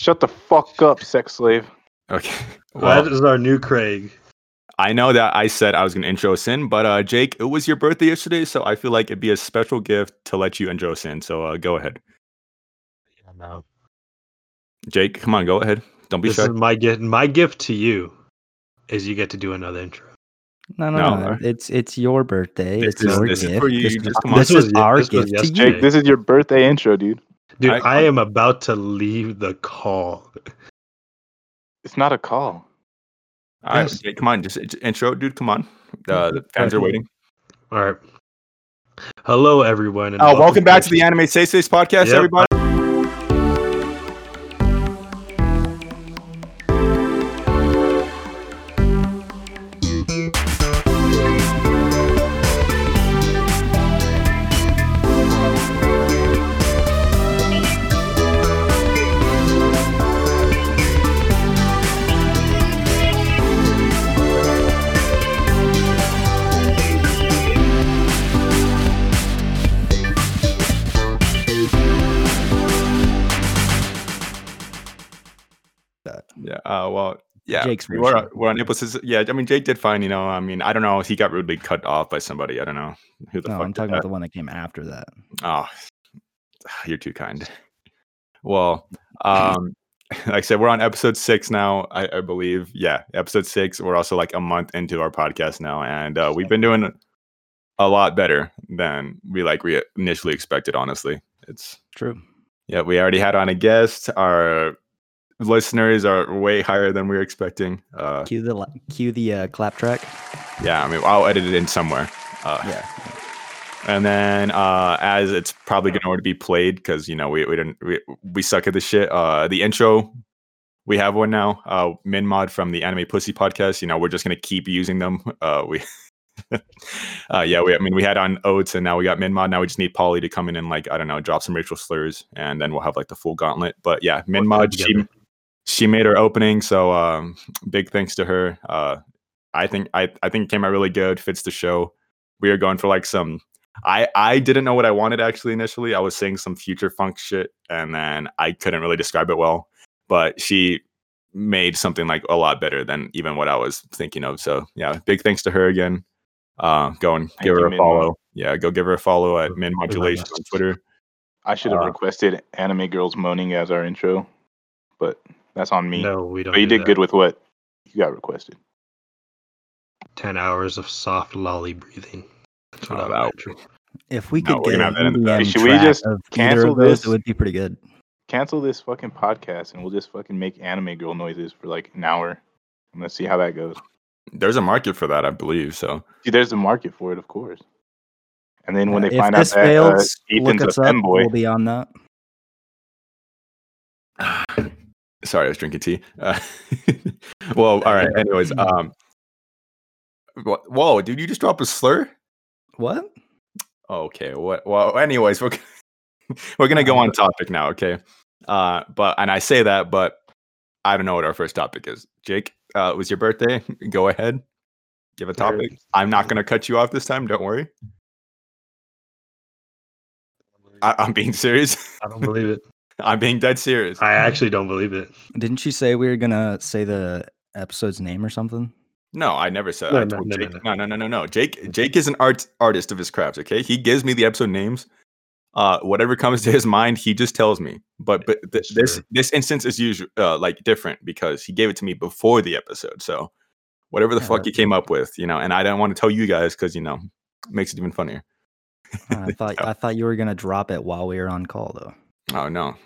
Shut the fuck up, sex slave. Okay. Well, Well, that is our new Craig. I know that I said I was gonna intro us in, but uh, Jake, it was your birthday yesterday, so I feel like it'd be a special gift to let you intro us in. So uh, go ahead, Yeah, no. Jake. Come on, go ahead. Don't be This shy. is my gift. My gift to you is you get to do another intro. No, no, No, no. It's it's your birthday. This it's is- your this is gift. for you, This, just is, come this This was is our this was gift to you. Jake, this is your birthday intro, dude. Dude, I- I, am about to leave the call. It's not a call. All right, Yes. Jake, come on, just int- intro, dude. Come on, uh, the fans are waiting. All right. Hello, everyone. and Oh, welcome back to the Anime Say Says podcast, Yep. everybody. Well, yeah. Jake's we're, version. we're on episode. Yeah. I mean, Jake did fine. You know. I mean, I don't know. He got rudely cut off by somebody. I don't know who the No, fuck. I'm talking that. about the one that came after that. Oh, you're too kind. Well, um, like I said, we're on episode six now, I, I believe. Yeah, episode six. We're also like a month into our podcast now, and uh, we've been doing a lot better than we like we initially expected. Honestly, it's True. yeah. We already had on a guest. Our listeners are way higher than we were expecting. Uh, Cue the cue the uh, clap track. yeah, I mean, I'll edit it in somewhere. Uh, Yeah. And then uh as it's probably gonna already be played because you know we we didn't we, we suck at the shit. Uh the intro we have one now. Uh Min Mod from the Anime Pussy podcast. You know, we're just gonna keep using them. Uh we uh yeah, we I mean we had on Oats and now we got Min Mod. Now we just need Polly to come in and like, I don't know, drop some racial slurs and then we'll have like the full gauntlet. But yeah, Min Mod, that she together. She made her opening, so um big thanks to her. Uh I think I I think it came out really good, fits the show. We are going for like some I I didn't know what I wanted actually initially. I was saying some future funk shit and then I couldn't really describe it well. But she made something like a lot better than even what I was thinking of. So yeah, big thanks to her again. Uh go and Thank give her a follow. Yeah, go give her a follow at Min Modulation on Twitter. I should have Uh, requested Anime Girls Moaning as our intro, but that's on me. No, we don't. but you do did that. good with what you got requested. 10 hours of soft lolly breathing. That's what I that- want to If we could we're get an have that in the- EDM Should we just of cancel of those, this? it would be pretty good. Cancel this fucking podcast and we'll just fucking make anime girl noises for like an hour. And let's see how that goes. There's a market for that, I believe. So See, there's a market for it, of course. And then when Uh, they find out this that uh, Ethan's a us up. femboy, We'll be on that. sorry, I was drinking tea. Uh, well, all right. Anyways, um, whoa, dude, you just dropped a slur. What? Okay. What? Well, anyways, we're we're gonna go on topic now. Okay. Uh, but and I say that, but I don't know what our first topic is. Jake, uh, it was your birthday. Go ahead, give a topic. I'm not gonna cut you off this time. Don't worry. I- I'm being serious. I don't believe it. I'm being dead serious. I actually don't believe it. Didn't you say we were gonna say the episode's name or something? No, I never said. No, I no, told no, no, Jake, no, no, no, no, no. Jake, Jake is an art artist of his craft. Okay, he gives me the episode names. Uh, whatever comes to his mind, he just tells me. But but th- this Sure. this instance is usually uh, like different because he gave it to me before the episode. So whatever the Yeah, fuck he came up with, you know, and I don't want to tell you guys because you know makes it even funnier. I thought I thought you were gonna drop it while we were on call though. Oh no,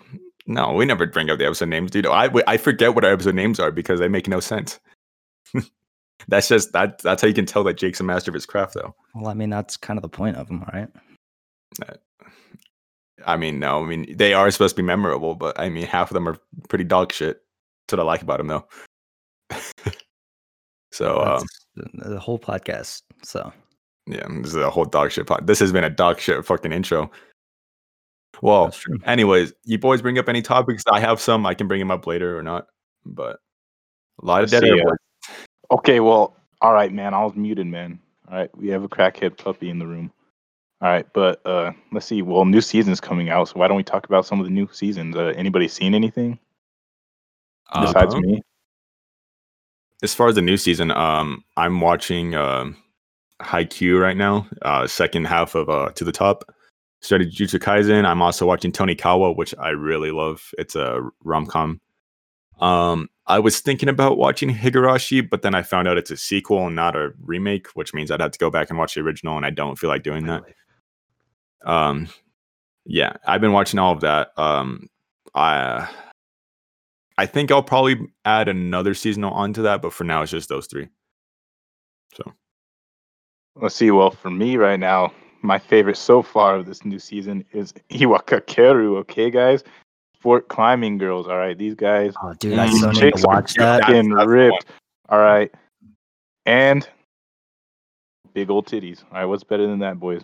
no, we never bring up the episode names, dude. I I forget what our episode names are because they make no sense. that's just that. That's how you can tell that Jake's a master of his craft, though. Well, I mean that's kind of the point of them, right? I mean, no, I mean they are supposed to be memorable, but I mean half of them are pretty dog shit. That's what I like about them, though. so um, the whole podcast. So yeah, this is a whole dog shit. Pod. This has been a dog shit fucking intro. Well, anyways, you boys bring up any topics? I have some. I can bring them up later or not. But a lot of dead air. uh. Okay, well, all right, man. I was muted, man. All right, we have a crackhead puppy in the room. All right, but uh let's see. Well, new season's coming out, so why don't we talk about some of the new seasons? Uh, anybody seen anything? besides Um, me. as far as the new season, um, I'm watching uh, Haikyuu right now, uh, second half of uh, To the Top. Started Jujutsu Kaisen. I'm also watching Tonikawa, which I really love. It's a rom com. Um, I was thinking about watching Higurashi, but then I found out it's a sequel and not a remake, which means I'd have to go back and watch the original, and I don't feel like doing that. Um, yeah, I've been watching all of that. Um, I I think I'll probably add another seasonal onto that, but for now it's just those three. So Let's see. Well, for me right now, my favorite so far of this new season is Iwakakeru. Okay, guys, sport climbing girls. All right, these guys Oh, dude, I so need to watch that. That's- fucking ripped. All right, and big old titties. All right, what's better than that, boys?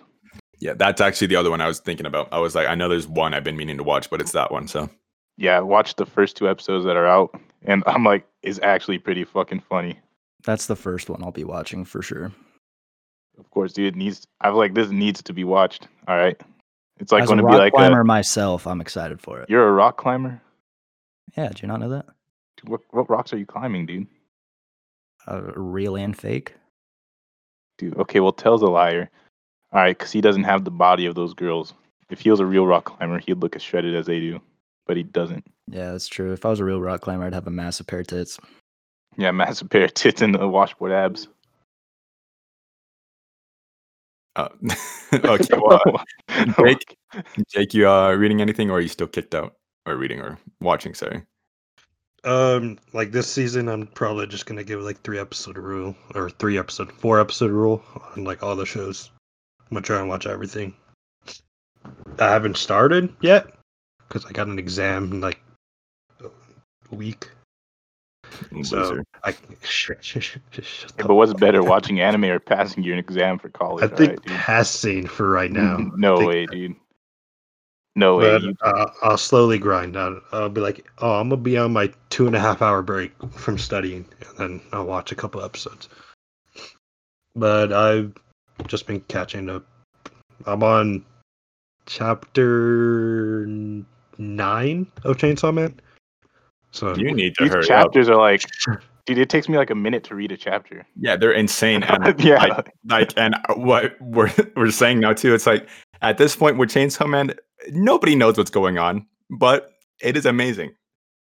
yeah, that's actually the other one I was thinking about. I was like, I know there's one I've been meaning to watch, but it's that one. So Yeah, watch the first two episodes that are out, and I'm like, it's actually pretty fucking funny. That's the first one I'll be watching for sure. Of course, dude, it needs. I was like, this needs to be watched. All right, it's like going to be like a climber a. myself, I'm excited for it. You're a rock climber. Yeah, did you not know that? Dude, what what rocks are you climbing, dude? Uh, real and fake. Dude, okay, well, tells a liar. All right, because he doesn't have the body of those girls. If he was a real rock climber, he'd look as shredded as they do, but he doesn't. Yeah, that's true. If I was a real rock climber, I'd have a massive pair of tits. Yeah, massive pair of tits and the washboard abs. Uh, okay, well, uh, Jake, Jake, you uh, reading anything, or are you still kicked out, or reading, or watching? Sorry. Um, like this season, I'm probably just gonna give like three episode rule or three episode, four episode rule on like all the shows. I'm gonna try and watch everything. I haven't started yet because I got an exam in like a week. So I Yeah, but what's better, watching anime or passing your exam for college? I think dude. passing for right now. no way, dude. No way. But You, uh, I'll slowly grind out. I'll be like, oh, I'm gonna be on my two and a half hour break from studying, and then I'll watch a couple episodes. But I've just been catching up. I'm on chapter nine of Chainsaw Man. So You need to these hurry up. chapters are like, dude, it takes me like a minute to read a chapter. Yeah, they're insane. And yeah. like, like, and what we're we're saying now too, it's like at this point with Chainsaw Man, nobody knows what's going on, but it is amazing.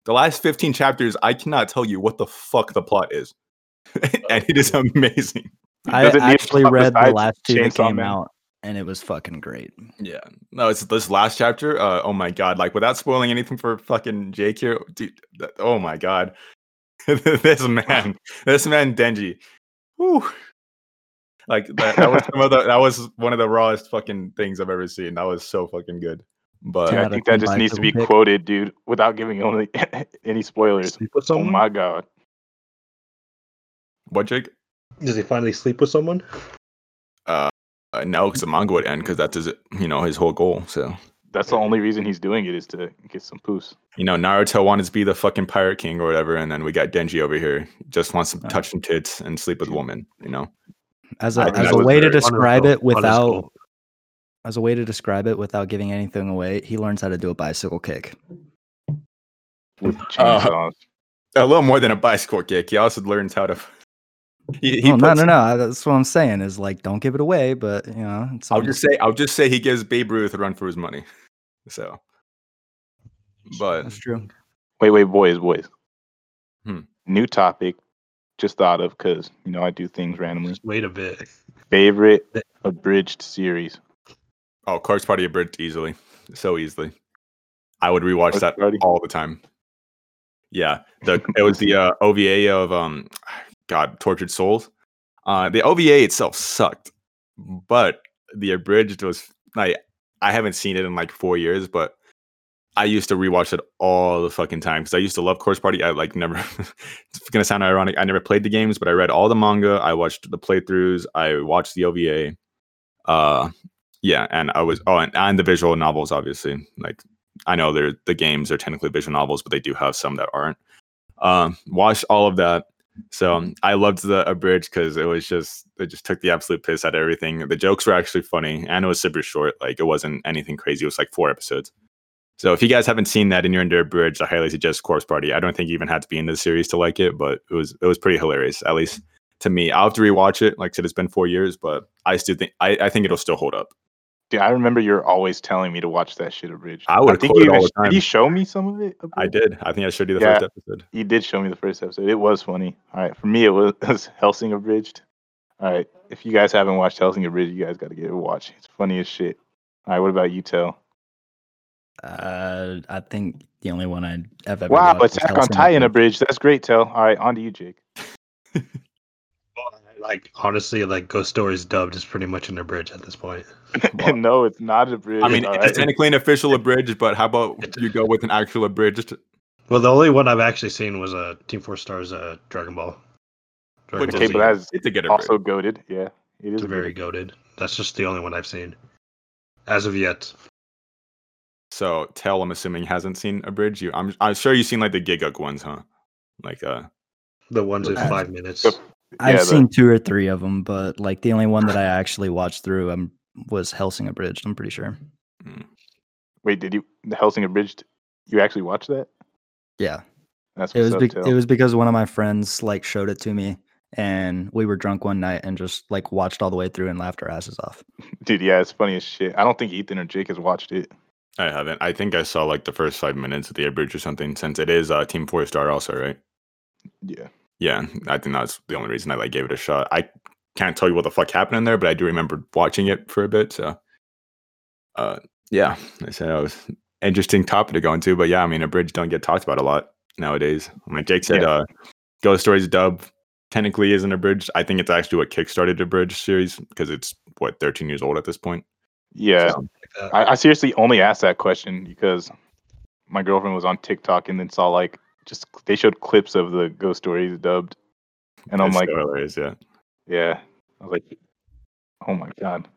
The last 15 chapters, I cannot tell you what the fuck the plot is, and it is amazing. I Does it actually read the last two that came Man? out, and it was fucking great. Yeah, no, it's this last chapter. Uh, oh my god! Like without spoiling anything for fucking Jake here, dude. that- oh my god, this man, this man Denji, Whew. Like that, that was some of the, that was one of the rawest fucking things I've ever seen. That was so fucking good. But Yeah, I think that just needs to be pick. quoted, dude, without giving only any spoilers. sleep with Oh my god. what, Jake? Does he finally sleep with someone? Uh, uh, no, because the manga would end because that's his, you know, his whole goal. So That's the only reason he's doing it is to get some poos. you know, Naruto wanted to be the fucking pirate king or whatever, and then we got Denji over here just wants to Yeah. touch some tits and sleep with a woman. You know, As I a think as a way to very describe it without Wonderful. as a way to describe it without giving anything away, he learns how to do a bicycle kick. With Uh, chainsaws. a little more than a bicycle kick. He also learns how to. He, he Well, no, puts- no, no. That's what I'm saying. Is like, don't give it away, but you know, it's I'll just say, I'll just say he gives Babe Ruth a run for his money. So, but that's true. Wait, wait, boys, boys. Hmm. New topic. Just thought of because you know I do things randomly. Just wait a bit. Favorite abridged series. oh, Corpse Party abridged easily, so easily. I would rewatch Corpse that Party? all the time. Yeah, the it was the uh, OVA of um, God, Tortured Souls. Uh, the OVA itself sucked, but the abridged was like I haven't seen it in like four years, but I used to rewatch it all the fucking time because I used to love Corpse Party. I like never. it's gonna sound ironic. I never played the games, but I read all the manga. I watched the playthroughs. I watched the OVA. Uh, yeah, and I was oh, and, and the visual novels, obviously. Like I know they're the games are technically visual novels, but they do have some that aren't. Um, watched all of that. So um, I loved the abridged because it was just it just took the absolute piss out of everything. The jokes were actually funny, and it was super short. Like it wasn't anything crazy. It was like four episodes. So if you guys haven't seen that and you're into I highly suggest Corpse Party. I don't think you even had to be into the series to like it, but it was it was pretty hilarious, at least to me. I'll have to rewatch it. Like I said, it's been four years, but I still think I, I think it'll still hold up. Dude, I remember you're always telling me to watch that shit abridged. I would think quote you it all even, the did you show me some of it? I did. I think I showed you the Yeah. first episode. You did show me the first episode. It was funny. All right, for me it was, was Hellsing abridged. All right, if you guys haven't watched Hellsing abridged, you guys got to get it a watch. It's funny as shit. All right, what about you, Tell? Uh, I think the only one I have ever Wow, watched was Attack on Hellsing Titan Abridged. abridged. That's great, Tell. All right, on to you, Jake. Like honestly, like Ghost Stories dubbed is pretty much an abridged at this point. Well, no, it's not abridged. I mean, it's right? technically an official abridged, but how about you go with an actual abridged? Well, the only one I've actually seen was uh, Team Four Stars uh, Dragon Ball. Dragon Which Ball okay, but that's It's a good also goaded. Yeah, it is It's very goaded. That's just the only one I've seen as of yet. So Tell, I'm assuming hasn't seen abridged. You, I'm I'm sure you've seen like the Gigguk ones, huh? Like uh, The ones in five minutes. the- I've Yeah, the- seen two or three of them, but like the only one that I actually watched through um, was Hellsing Abridged. I'm pretty sure. Wait, did you the Hellsing abridged? You actually watched that? Yeah, That's it what's was up, bec Tell. it was because one of my friends like showed it to me, and we were drunk one night and just like watched all the way through and laughed our asses off. Dude, yeah, it's funny as shit. I don't think Ethan or Jake has watched it. I haven't. I think I saw like the first five minutes of the abridged or something. Since it is uh, Team Four Star, also, right? Yeah. Yeah, I think that's the only reason I like gave it a shot. I can't tell you what the fuck happened in there, but I do remember watching it for a bit. So, uh, yeah, I said it was interesting topic to go into. But yeah, I mean, a bridge don't get talked about a lot nowadays. Like Jake said, Yeah. uh, Ghost Stories dub technically isn't a bridge. I think it's actually what kickstarted abridged series because it's what 13 years old at this point. Yeah. So. I, I seriously only asked that question because my girlfriend was on TikTok and then saw like just they showed clips of the ghost stories dubbed. And I'm it's like, so hilarious, yeah. yeah. I was like, oh my god.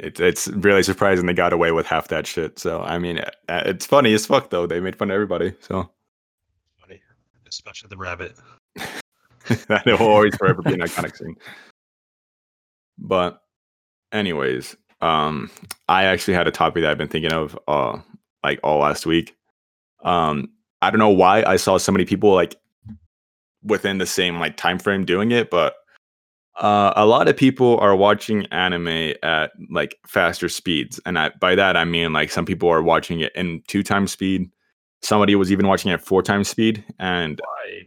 It's it's really surprising they got away with half that shit. So I mean, uh, it's funny as fuck though. They made fun of everybody. So Funny. Especially the rabbit. that will always forever be an iconic scene. But, anyways, um, I actually had a topic that I've been thinking of, uh, like all last week. Um, I don't know why I saw so many people like within the same like time frame doing it, but uh, a lot of people are watching anime at like faster speeds, and I, by that I mean like some people are watching it in two times speed. Somebody was even watching it at four times speed, and?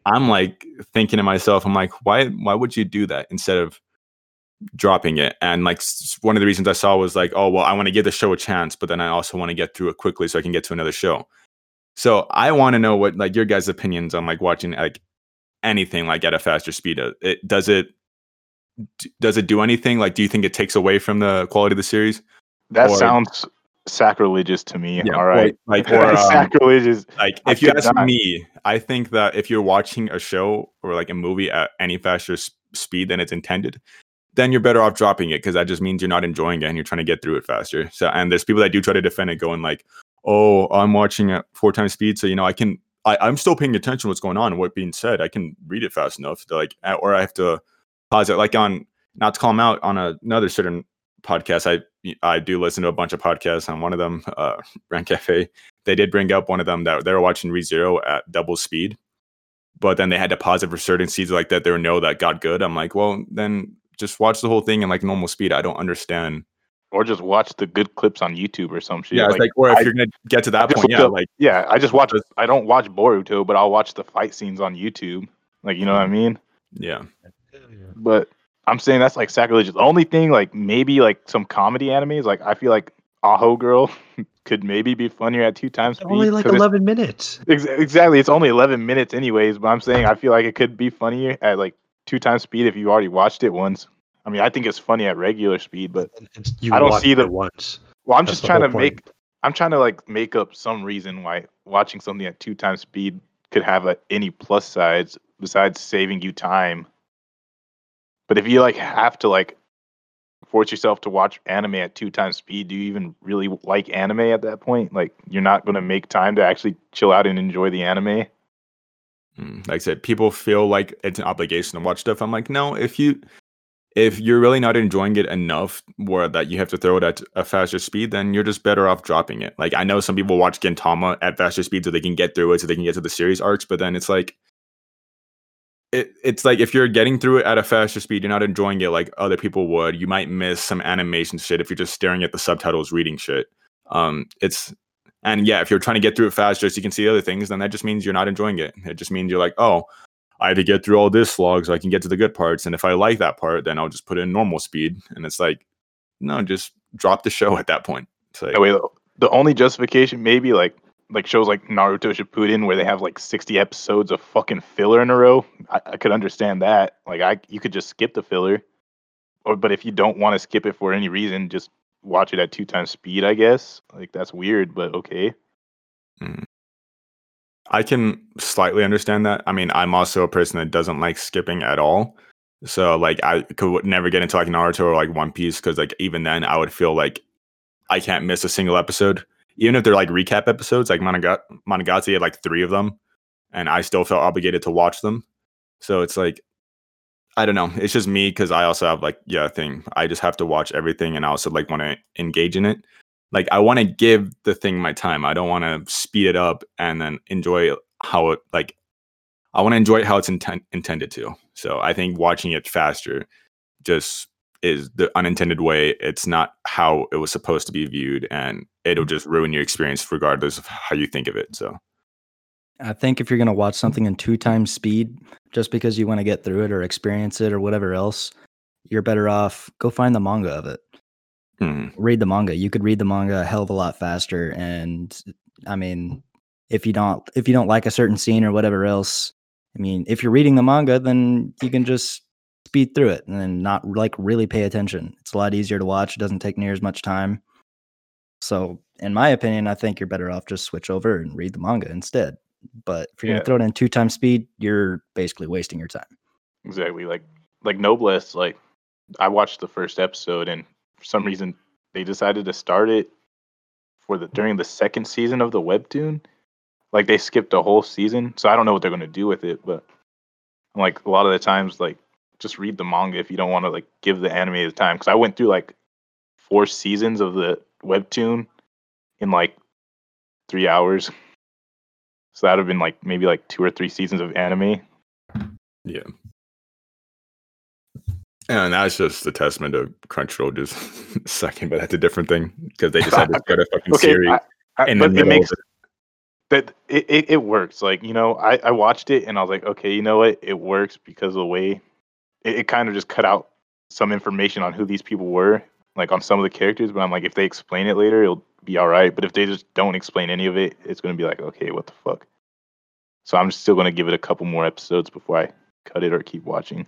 I'm like thinking to myself, I'm like, why why would you do that instead of dropping it? And like one of the reasons I saw was like, oh well, I want to give the show a chance, but then I also want to get through it quickly so I can get to another show. So I want to know what like your guys' opinions on like watching like anything like at a faster speed. Uh, It does it does it do anything? Like, do you think it takes away from the quality of the series? That Or- sounds sacrilegious to me. Yeah, all or- like, or, um, sacrilegious. Like, I if you ask not. me, I think that if you're watching a show or like a movie at any faster speed than it's intended, then you're better off dropping it because that just means you're not enjoying it and you're trying to get through it faster. So, and there's people that do try to defend it, going like, "Oh, I'm watching at four times speed, so you know I can, I, I'm still paying attention to what's going on and what's being said. I can read it fast enough to like, or I have to pause it. Like on, not to call them out on a, another certain podcast, I I do listen to a bunch of podcasts. On one of them, uh, Rank Cafe, they did bring up one of them that they were watching ReZero at double speed, but then they had to pause it for certain scenes like that. They were no that got good. I'm like, well, then just watch the whole thing in like normal speed. I don't understand. Or just watch the good clips on YouTube or some shit. Yeah, it's like, or if I- you're gonna get to that point, yeah, up- like Yeah, I just watch. I don't watch Boruto, but I'll watch the fight scenes on YouTube. Like, you know what I mm-hmm. mean? yeah, But I'm saying that's like sacrilegious. The only thing, like maybe like some comedy animes, like I feel like Aho Girl could maybe be funnier at two times speed. Only like eleven minutes. Ex- exactly. It's only 11 minutes, anyways. But I'm saying I feel like it could be funnier at like two times speed if you already watched it once. I mean, I think it's funny at regular speed, but And it's- You I don't see the- it once. well, I'm That's just trying to point. make. I'm trying to like make up some reason why watching something at two times speed could have a, any plus sides besides saving you time. But if you like have to like force yourself to watch anime at two times speed, do you even really like anime at that point? Like you're not going to make time to actually chill out and enjoy the anime. Mm, like I said, people feel like it's an obligation to watch stuff. I'm like, no, if you if you're really not enjoying it enough where that you have to throw it at a faster speed, then you're just better off dropping it. Like I know some people watch Gintama at faster speed so they can get through it, so they can get to the series arcs, but then it's like it, it's like if you're getting through it at a faster speed, you're not enjoying it like other people would. You might miss some animation shit if you're just staring at the subtitles, reading shit. Um, it's and yeah, if you're trying to get through it faster so you can see other things, then that just means you're not enjoying it. It just means you're like, oh, I had to get through all this slog so I can get to the good parts. And if I like that part, then I'll just put it in normal speed. And it's like, no, just drop the show at that point. It's like, That way, the- only justification maybe like like shows like Naruto Shippuden where they have like 60 episodes of fucking filler in a row. I, I could understand that. Like I you could just skip the filler. Or but if you don't want to skip it for any reason, just watch it at two times speed, I guess. Like that's weird, but okay. Mm. I can slightly understand that. I mean, I'm also a person that doesn't like skipping at all. So like I could never get into like Naruto or like One Piece because like even then I would feel like I can't miss a single episode. Even if they're like recap episodes, like Monoga- Monogatari had like three of them, and I still felt obligated to watch them. So it's like I don't know. It's just me because I also have like yeah thing. I just have to watch everything, and I also like want to engage in it. Like I want to give the thing my time. I don't want to speed it up and then enjoy how it like. I want to enjoy it how it's inten- intended to. So I think watching it faster just is the unintended way. It's not how it was supposed to be viewed, and it'll just ruin your experience regardless of how you think of it. So I think if you're going to watch something in two times speed, just because you want to get through it or experience it or whatever else, you're better off go find the manga of it. Hmm, Read the manga. You could read the manga a hell of a lot faster. And I mean, if you don't if you don't like a certain scene or whatever else, I mean, if you're reading the manga, then you can just speed through it and then not like really pay attention. It's a lot easier to watch. It doesn't take near as much time. So, in my opinion, I think you're better off just switch over and read the manga instead. But if you're Yeah. gonna throw it in two times speed, you're basically wasting your time. Exactly. Like like Noblesse, like I watched the first episode and for some reason they decided to start it for the during the second season of the webtoon. Like they skipped a whole season. So I don't know what they're gonna do with it, but like a lot of the times like just read the manga if you don't want to like give the anime the time. Cause I went through like four seasons of the webtoon in like three hours. So that would have been like maybe like two or three seasons of anime. yeah. And that's just a testament to Crunchyroll just sucking, but that's a different thing because they decided to start a fucking Okay, series I, I, the but it makes that it, it, it works. Like, you know, I, I watched it and I was like, okay, you know what? It works because of the way it, it kind of just cut out some information on who these people were, like on some of the characters. But I'm like, if they explain it later, it'll be all right. But if they just don't explain any of it, it's going to be like, okay, what the fuck? So I'm still going to give it a couple more episodes before I cut it or keep watching.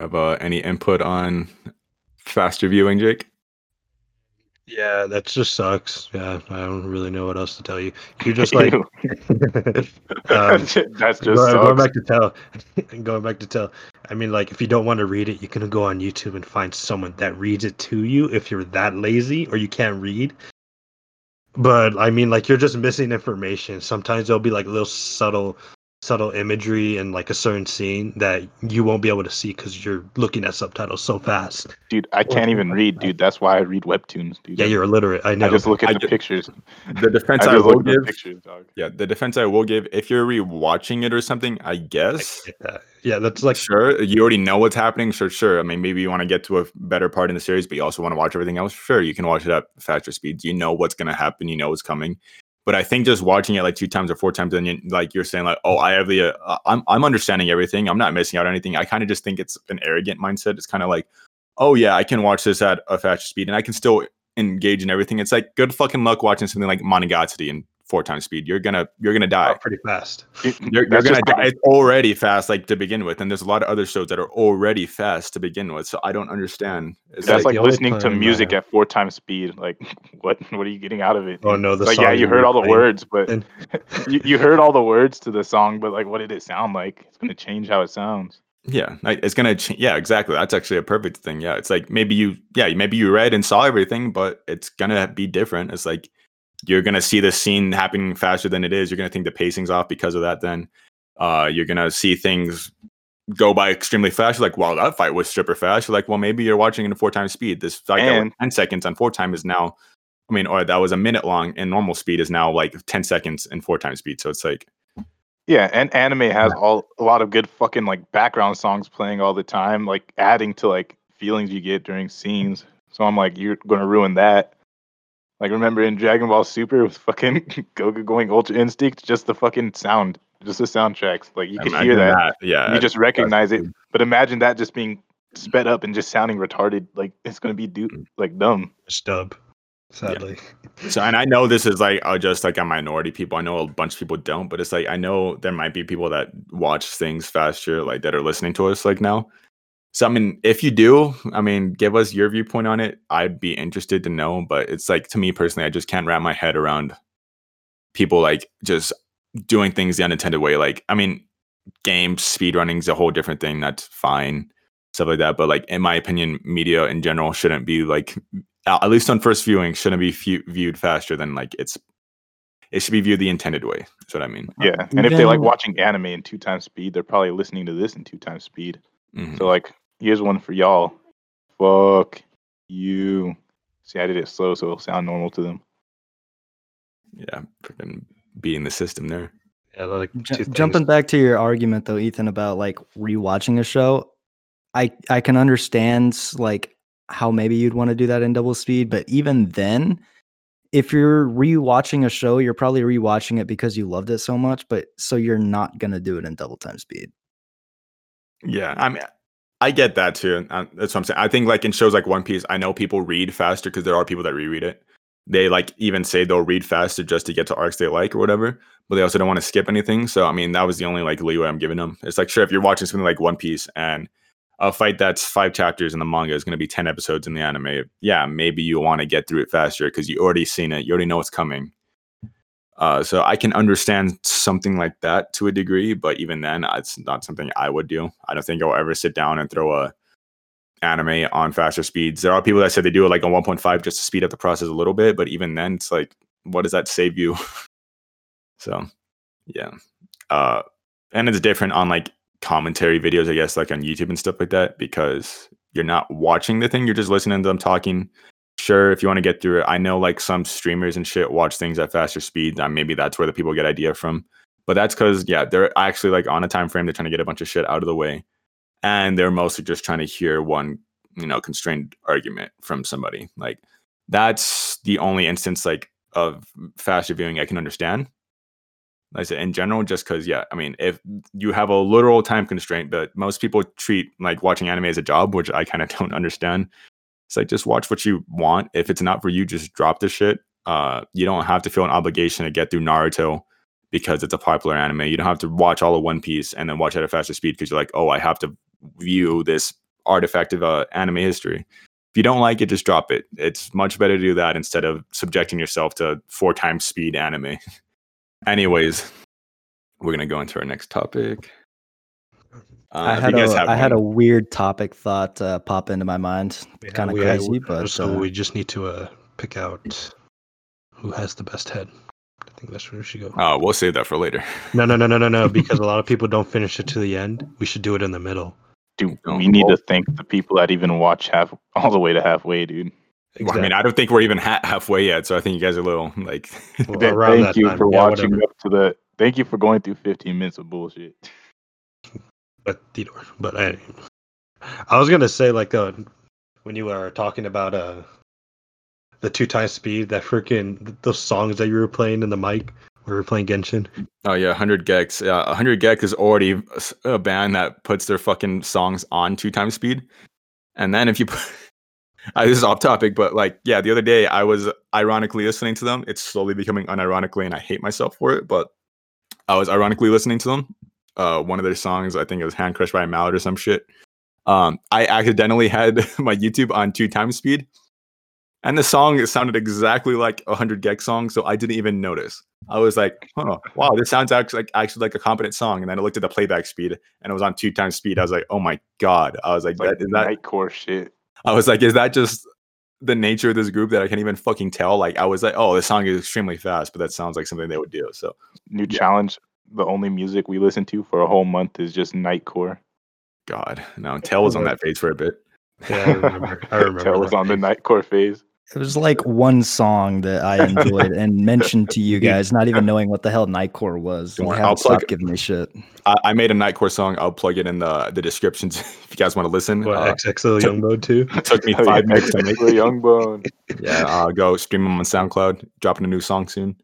Have uh, any input on faster viewing, Jake? Yeah, that just sucks. Yeah, I don't really know what else to tell you. You're just like um, That's just going, going back to tell, going back to tell. I mean, like if you don't want to read it, you can go on YouTube and find someone that reads it to you. If you're that lazy or you can't read, but I mean, like you're just missing information. Sometimes there'll be like little subtle, subtle imagery in like a certain scene that you won't be able to see because you're looking at subtitles so fast. Dude, I can't even read, dude. That's why I read webtoons, dude. Yeah, you're illiterate. I know. I just look at I the ju- pictures. The defense I I, will look the give, pictures, dog. yeah, the defense I will give, if you're rewatching it or something, I I guess. get that. Yeah, that's like sure, you already know what's happening. Sure, sure. I mean, maybe you want to get to a better part in the series, but you also want to watch everything else. Sure, you can watch it at faster speeds. You know what's going to happen. You know what's coming. But I think just watching it like two times or four times, and you, like you're saying, like, oh, I have the, uh, I'm, I'm understanding everything. I'm not missing out on anything. I kind of just think it's an arrogant mindset. It's kind of like, oh yeah, I can watch this at a faster speed, and I can still engage in everything. It's like good fucking luck watching something like Monogatari in four times speed. You're gonna, you're gonna die. oh, pretty fast. You're, you're gonna die. It's already fast, like to begin with, and there's a lot of other shows that are already fast to begin with. So I don't understand. It's That's like like, listening to music uh, at four times speed. Like, what? What are you getting out of it? Oh no, the It's like, yeah, you heard all the replaying. words, but And- you, you heard all the words to the song, but like, what did it sound like? It's gonna change how it sounds. yeah, it's gonna. Ch- yeah, exactly. That's actually a perfect thing. Yeah, it's like maybe you, yeah, maybe you read and saw everything, but it's gonna be different. It's like you're gonna see the scene happening faster than it is. You're gonna think the pacing's off because of that. Then uh, you're gonna see things go by extremely fast. You're like, wow, that fight was super fast. You're like, well, maybe you're watching it in four times speed. This fight that was And- 10 seconds on four time is now, I mean, or that was a minute long and normal speed is now like 10 seconds and four times speed. So it's like, Yeah, and anime has all a lot of good fucking like background songs playing all the time, like adding to like feelings you get during scenes. So I'm like, you're gonna ruin that. Like remember in Dragon Ball Super with fucking Goku going Ultra Instinct, just the fucking sound, just the soundtracks. Like you can hear imagine that, Yeah. you just recognize it. good. But imagine that just being sped up and just sounding retarded. Like it's gonna be du- like dumb. Stub. Sadly. So, and I know this is like uh, just like a minority people. I know a bunch of people don't, but it's like I know there might be people that watch things faster, like that are listening to us like now. So, I mean, if you do, I mean, give us your viewpoint on it. I'd be interested to know, but it's like to me personally, I just can't wrap my head around people like just doing things the unintended way. Like, I mean, game speedrunning is a whole different thing. That's fine, stuff like that. But like, in my opinion, media in general shouldn't be like at least on first viewing, shouldn't be fu- viewed faster than like it's. It should be viewed the intended way. That's what I mean. Yeah. And if they like watching anime in two times speed, they're probably listening to this in two times speed. Mhm. So like, here's one for y'all. Fuck you. See, I did it slow, so it'll sound normal to them. Yeah, freaking beating the system there. Yeah, like Ju- two things. jumping back to your argument though, Ethan, about like rewatching a show, I I can understand like how maybe you'd want to do that in double speed, but even then, if you're rewatching a show, you're probably rewatching it because you loved it so much, but so you're not gonna do it in double time speed. Yeah, I mean, I get that too. Uh, That's what I'm saying. I think like in shows like One Piece, I know people read faster because there are people that reread it. They like even say they'll read faster just to get to arcs they like or whatever, but they also don't want to skip anything. So I mean, that was the only like leeway I'm giving them. It's like sure if you're watching something like One Piece and a fight that's five chapters in the manga is going to be ten episodes in the anime. Yeah, maybe you want to get through it faster because you already seen it. You already know what's coming. Uh, so I can understand something like that to a degree, but even then, it's not something I would do. I don't think I'll ever sit down and throw a anime on faster speeds. There are people that say they do it like on 1.5 just to speed up the process a little bit, but even then, it's like, what does that save you? so, yeah, uh, and it's different on like commentary videos, I guess, like on YouTube and stuff like that, because you're not watching the thing; you're just listening to them talking sure if you want to get through it. I know like some streamers and shit watch things at faster speed and maybe that's where the people get idea from. But that's because yeah they're actually like on a time frame they're trying to get a bunch of shit out of the way and they're mostly just trying to hear one you know constrained argument from somebody. Like that's the only instance like of faster viewing i can understand. Like i said in general just because yeah i mean if you have a literal time constraint but most people treat like watching anime as a job which i kind of don't understand it's like just watch what you want. If it's not for you, just drop the shit. Uh, you don't have to feel an obligation to get through Naruto because it's a popular anime. You don't have to watch all of One Piece and then watch at a faster speed because you're like, oh, I have to view this artifact of uh, anime history. If you don't like it, just drop it. It's much better to do that instead of subjecting yourself to four times speed anime. Anyways, we're gonna go into our next topic. Uh, I had you guys a I had a weird topic thought uh, pop into my mind. Kind of we have- crazy, but so uh, we just need to uh, pick out who has the best head. I think that's where we should go. Oh, we'll save that for later. No, no, no, no, no, no. Because a lot of people don't finish it to the end. We should do it in the middle. Dude, Oh, we need to thank the people that even watch half all the way to halfway, dude. Well, I mean, I don't think we're even ha- halfway yet, so I think you guys are a little like. Well, thank that you time. for Yeah, watching whatever. up to the. Thank you for going through 15 minutes of bullshit. Know, but I, I was gonna say like uh, when you were talking about uh, the two times speed, that freaking those songs that you were playing in the mic. We were playing Genshin. Oh yeah, hundred gecs. Yeah, hundred gecs is already a band that puts their fucking songs on two times speed, and then if you put, uh, this is off topic, but like yeah, the other day I was ironically listening to them. It's slowly becoming unironically, and I hate myself for it. But I was ironically listening to them. Uh, one of their songs, I think it was "Hand Crushed by a Mallet" or some shit. Um, I accidentally had my YouTube on two times speed, and the song it sounded exactly like a hundred gecs song, so I didn't even notice. I was like, oh, wow, this sounds actually like actually like a competent song. And then I looked at the playback speed and it was on two times speed. I was like, oh my god. I was like, like that, is that nightcore shit. I was like, is that just the nature of this group that I can't even fucking tell? Like I was like, oh, this song is extremely fast, but that sounds like something they would do. So New challenge. The only music we listen to for a whole month is just nightcore. God, no, Tail was on that phase for a bit. Yeah, I remember. I remember. Tell was that on the. Nightcore phase. It was like one song that I enjoyed and mentioned to you guys, not even knowing what the hell Nightcore was. Don't You I'll plug stopped giving me shit. I, I made a Nightcore song. I'll plug it in the the descriptions if you guys want to listen. What, Uh, XXL took- Young Mode too? it took me Oh, five yeah. minutes to make. The young bone. Yeah, uh, go stream them on SoundCloud. Dropping a new song soon.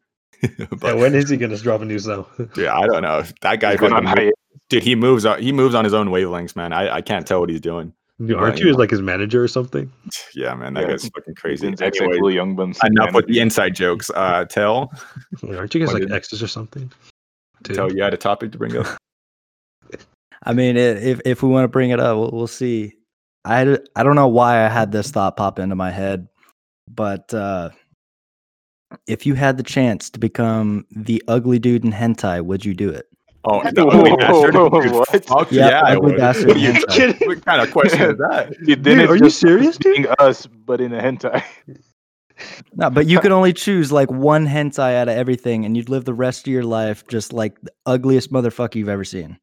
Yeah, but when is he gonna drop a new song? yeah, I don't know. That guy, He's on fucking, dude, he moves. on- He moves on his own wavelengths, man. I, I can't tell what he's doing. Dude, Aren't you his, like his manager or something? Yeah, man, that Yeah, guy's fucking crazy. He's Anyway, XXL young bone. enough with the inside jokes. Uh, tell, Wait, Aren't you guys like did- exes or something? Dude. tell you had a topic to bring up. I mean, if if we want to bring it up, we'll, we'll see. I d- I don't know why I had this thought pop into my head, but uh, if you had the chance to become the ugly dude in hentai, would you do it? Oh, Whoa, the ugly bastard. whoa, what? Fuck Yeah, yeah, I would. bastard What, are you hentai. kidding? what kind of question is that? Dude, Dude, are you just serious, dude? us, but in a hentai. No, but you could only choose like one hentai out of everything, and you'd live the rest of your life just like the ugliest motherfucker you've ever seen.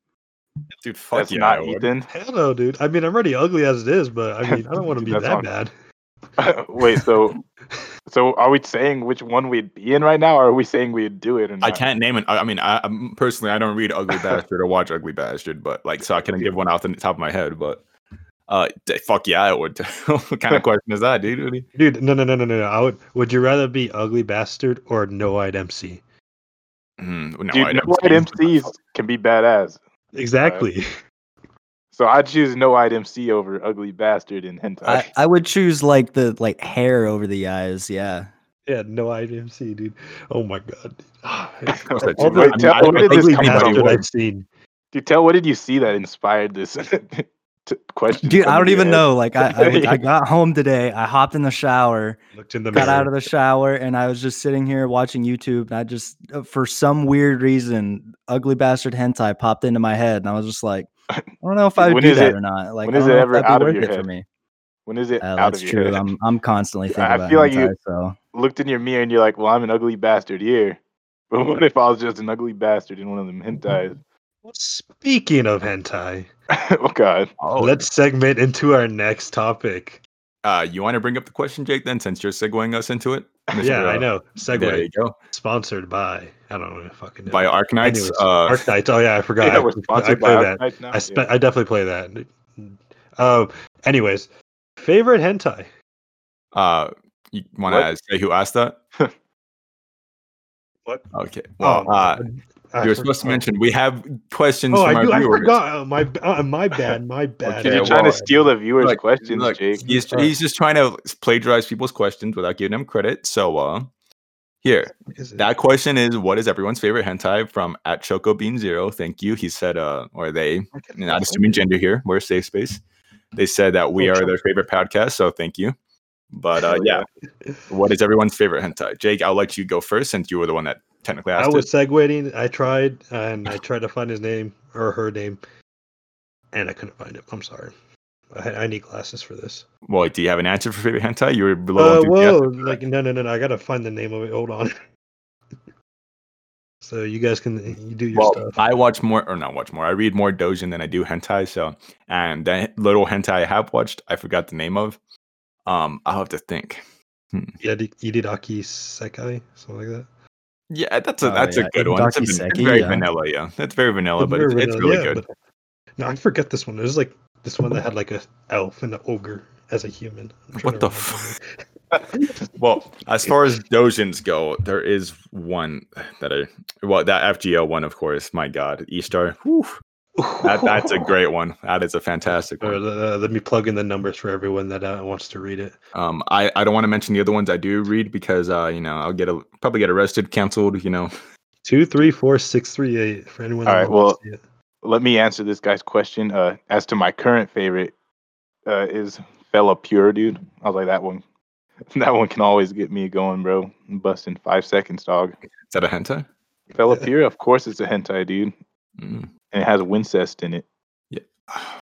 Dude, fuck That's yeah, not I. Ethan. Hell no, dude. I mean, I'm already ugly as it is, but I mean, I don't want to be that on- bad. Wait, so so are we saying which one we'd be in right now, or are we saying we'd do it? Or not? I can't name it. I I mean, I, I'm personally, I don't read Ugly Bastard or watch Ugly Bastard, but like, so I couldn't give one off the top of my head. But uh, fuck yeah, I would. what kind of question is that, dude? Dude, no, no, no, no, no. no. I would. Would you rather be ugly bastard or no eyed MC? Mm, no, Dude, I no don't. MCs can be badass. Exactly. So I'd choose no white MC over ugly bastard in hentai. I, I would choose like the like hair over the eyes. Yeah. yeah, no eyed MC, dude. Oh my god. course I All do. the I mean, tell- I what did this come from? bastard I've seen. Dude, tell what did you see that inspired this t- question? Dude, I don't even head? know. Like I, I, I got home today. I hopped in the shower, Looked in the got mirror. out of the shower, and I was just sitting here watching YouTube. And I just, uh, for some weird reason, ugly bastard hentai popped into my head, and I was just like, I don't know if I would When do that it- or not. Like, when I is it ever out of worth your it for me. When is it Uh, out that's of your true. head? I'm, I'm constantly thinking I about feel like you- so Looked in your mirror and you're like, "Well, I'm an ugly bastard here." But what if I was just an ugly bastard in one of them hentais? Speaking of hentai, oh God! Oh, let's segment into our next topic. uh, you want to bring up the question, Jake? Then, since you're segueing us into it. Mr. Yeah, I uh, know. There you Segue. go. Sponsored by I don't know. if Fucking know. By Arknights. Anyways, Uh, Arknights. Oh yeah, I forgot. Yeah, I, we're I play that. Arknights now. I spe- I definitely play that. Um. Anyways, favorite hentai. uh, you want to What? say who asked that? What? Okay. Well, Oh, uh, I you were supposed to mention we have questions Oh, from I, our do, I forgot. Oh, my uh, my bad. My bad. Okay, You're trying well, to steal the viewers' Look, questions, look, Jake. He's, he's just trying to plagiarize people's questions without giving them credit. So, uh, here, that question is what is everyone's favorite hentai from at Choco Bean Zero? Thank you. He said, uh, or they, not assuming gender here, we're a safe space. They said that we Oh, are their favorite podcast. So, thank you. But uh, yeah, what is everyone's favorite hentai? Jake, I'll let you go first since you were the one that technically asked. I was it. segueing. I tried and I tried to find his name or her name, and I couldn't find it. I'm sorry. I, I need glasses for this. Well, do you have an answer for favorite hentai? You were below. Uh, whoa! Like no, no, no, no! I gotta find the name of it. Hold on. so you guys can you do your well, stuff. I watch more, or not watch more. I read more Dojin than I do hentai. So, and that little hentai I have watched, I forgot the name of. Um, I'll have to think. Yedi- Yididaki Sekai, something like that. Yeah, that's a Oh, that's yeah, a good one. It's, a, Idaki it's Seki, very yeah. vanilla. Yeah, that's very vanilla, but very it's, it's really yeah, good. but- no, I forget this one. It was like this one that had like a elf and an ogre as a human. What the remember. Well, as far as Dojins go, there is one that I well that FGO one, of course. My God, E Star. That, that's a great one. That is a fantastic one. uh, let me plug in the numbers for everyone that uh, wants to read it. Um, I, I don't want to mention the other ones I do read because uh, you know, I'll get a, probably get arrested, canceled. You know, Two, three, four, six, three, eight. For anyone. All that right, wants well, to see it. Let me answer this guy's question. Uh, as to my current favorite, uh, is Fella Pure, dude. I was like that one. That one can always get me going, bro. Bust in five seconds, dog. is that a hentai? Fella Pure, of course, it's a hentai, dude, Mm. and it has Wincest in it.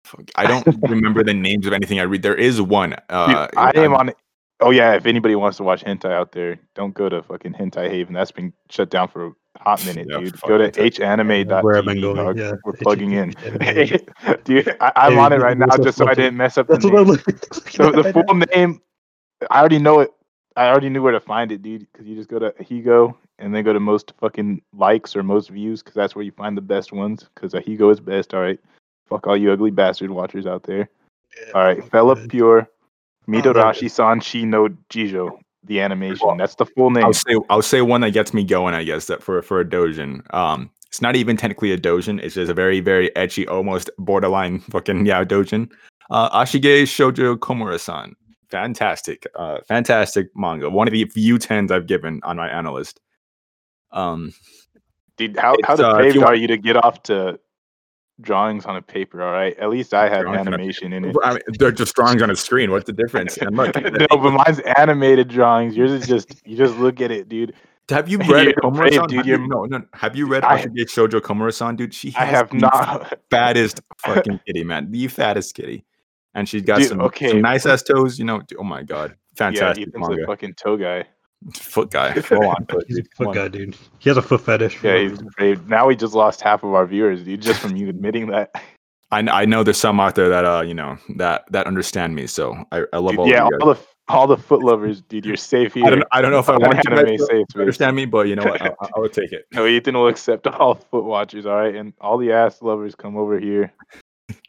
Fuck, I don't remember the names of anything I read. There is one. Dude, Uh, I am I'm- on. Oh yeah, if anybody wants to watch hentai out there, don't go to fucking Hentai Haven. That's been shut down for hot minute, Yeah, dude. Go to it. hanime.tv. Where I've going, yeah. We're plugging in. HTTP. dude, I, I'm Hey, on it right now just so I didn't mess up the That's what I'm name. So the full name, I already know it. I already knew where to find it, dude. Because you just go to Higo and then go to most fucking likes or most views, because that's where you find the best ones. Because Higo is best. All right. Fuck all you ugly bastard watchers out there. All right, Fella good. Pure, Midorashi San Shi no Jijo, the animation. That's the full name. I'll say I'll say one that gets me going. I guess that for for a dojin. Um, it's not even technically a dojin. It's just a very very edgy, almost borderline fucking yeah dojin. Uh, Ashigei Shoujo Komura-san. Fantastic, uh, fantastic manga. One of the few tens I've given on my analyst. Um, Dude, how how It's, uh, depraved you are you to get off to drawings on a paper? All right, at least I had Drawings on a animation in it. I mean, they're just drawings on a screen. What's the difference? And look, no, but mine's animated drawings. Yours is just you just look at it, dude. have you read Komura-san? dude. Have you- no, no. Have you read I- Ashigei Shoujo Komura-san, dude? She I have not. fattest fucking kitty, man. The fattest kitty. And she's got Dude, some, okay. some nice ass toes, you know. Oh my god. Yeah, Fantastic Ethan's a manga. fucking toe guy. Foot guy. Full on foot, He's a dude. Foot guy, dude. He has a foot fetish. Yeah, he's depraved. Now we just lost half of our viewers, dude, just from you admitting that. I, I know there's some out there that uh you know that that understand me. So I, I love Dude, all yeah, of guys. all the all the foot lovers, dude. You're safe here. I don't I don't know if I On want you guys anime to safe space. understand me, but you know what? I, I, I would take it. No, Ethan will accept all foot watchers, all right? And all the ass lovers come over here.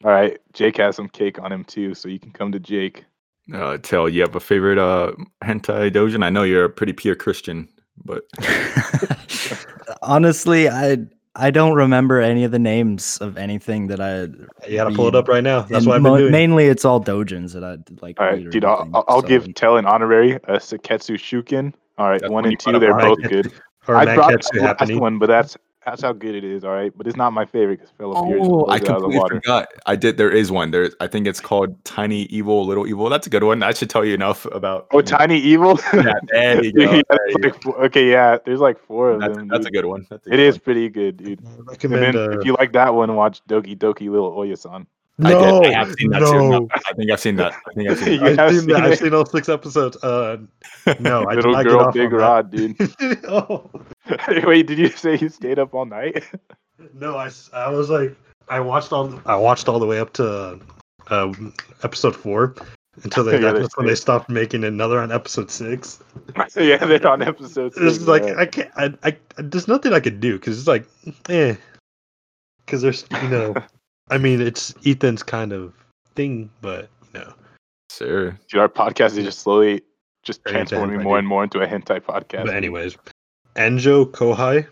All right, Jake has some cake on him too, so you can come to Jake. Uh, tell you have a favorite uh hentai dojin? I know you're a pretty pure Christian, but Honestly, I I don't remember any of the names of anything that I. You gotta pull it up right now. That's And what I've mo- doing. Mainly, it's all dojins that I like. All read right, or dude, I'll, anything, I'll, I'll give Tell an honorary a Seketsu Shukin. All right, That's one and two, they're both good. I brought Manketsu the last one, but that's that's how good it is. All right, but it's not my favorite because Fella Pure Oh, blows I it out of the completely water. forgot. I did. There is one. There, I think it's called Tiny Evil, Little Evil. That's a good one. That should tell you enough about. Oh, Tiny Evil. Yeah, there you go. that's there you like four- okay, yeah, there's like four of That's, them. that's a good one. That's a It good is one. pretty good, dude. I And recommend. then uh, if you like that one, watch Doki Doki Little Oya-san. I, no, did. I have seen that too. no. No, I think I've seen that. I think I've seen that. I've have seen, that. I've seen all six episodes. Uh, no, I did Little not get girl, off big on rod, dude. oh. Wait, did you say you stayed up all night? No, I, I was like I watched all I watched all the way up to uh, episode four until they Yeah, that's that's when they stopped making another on episode six. yeah, they're on episode. It's six, like yeah. I can't. I, I there's nothing I could do because it's like eh. Because there's you know, I mean it's Ethan's kind of thing, but you know, Sure. Dude, our podcast is just slowly just Turning into transforming hentai, more dude. and more into a hentai podcast. but anyways, Enjo Kohai.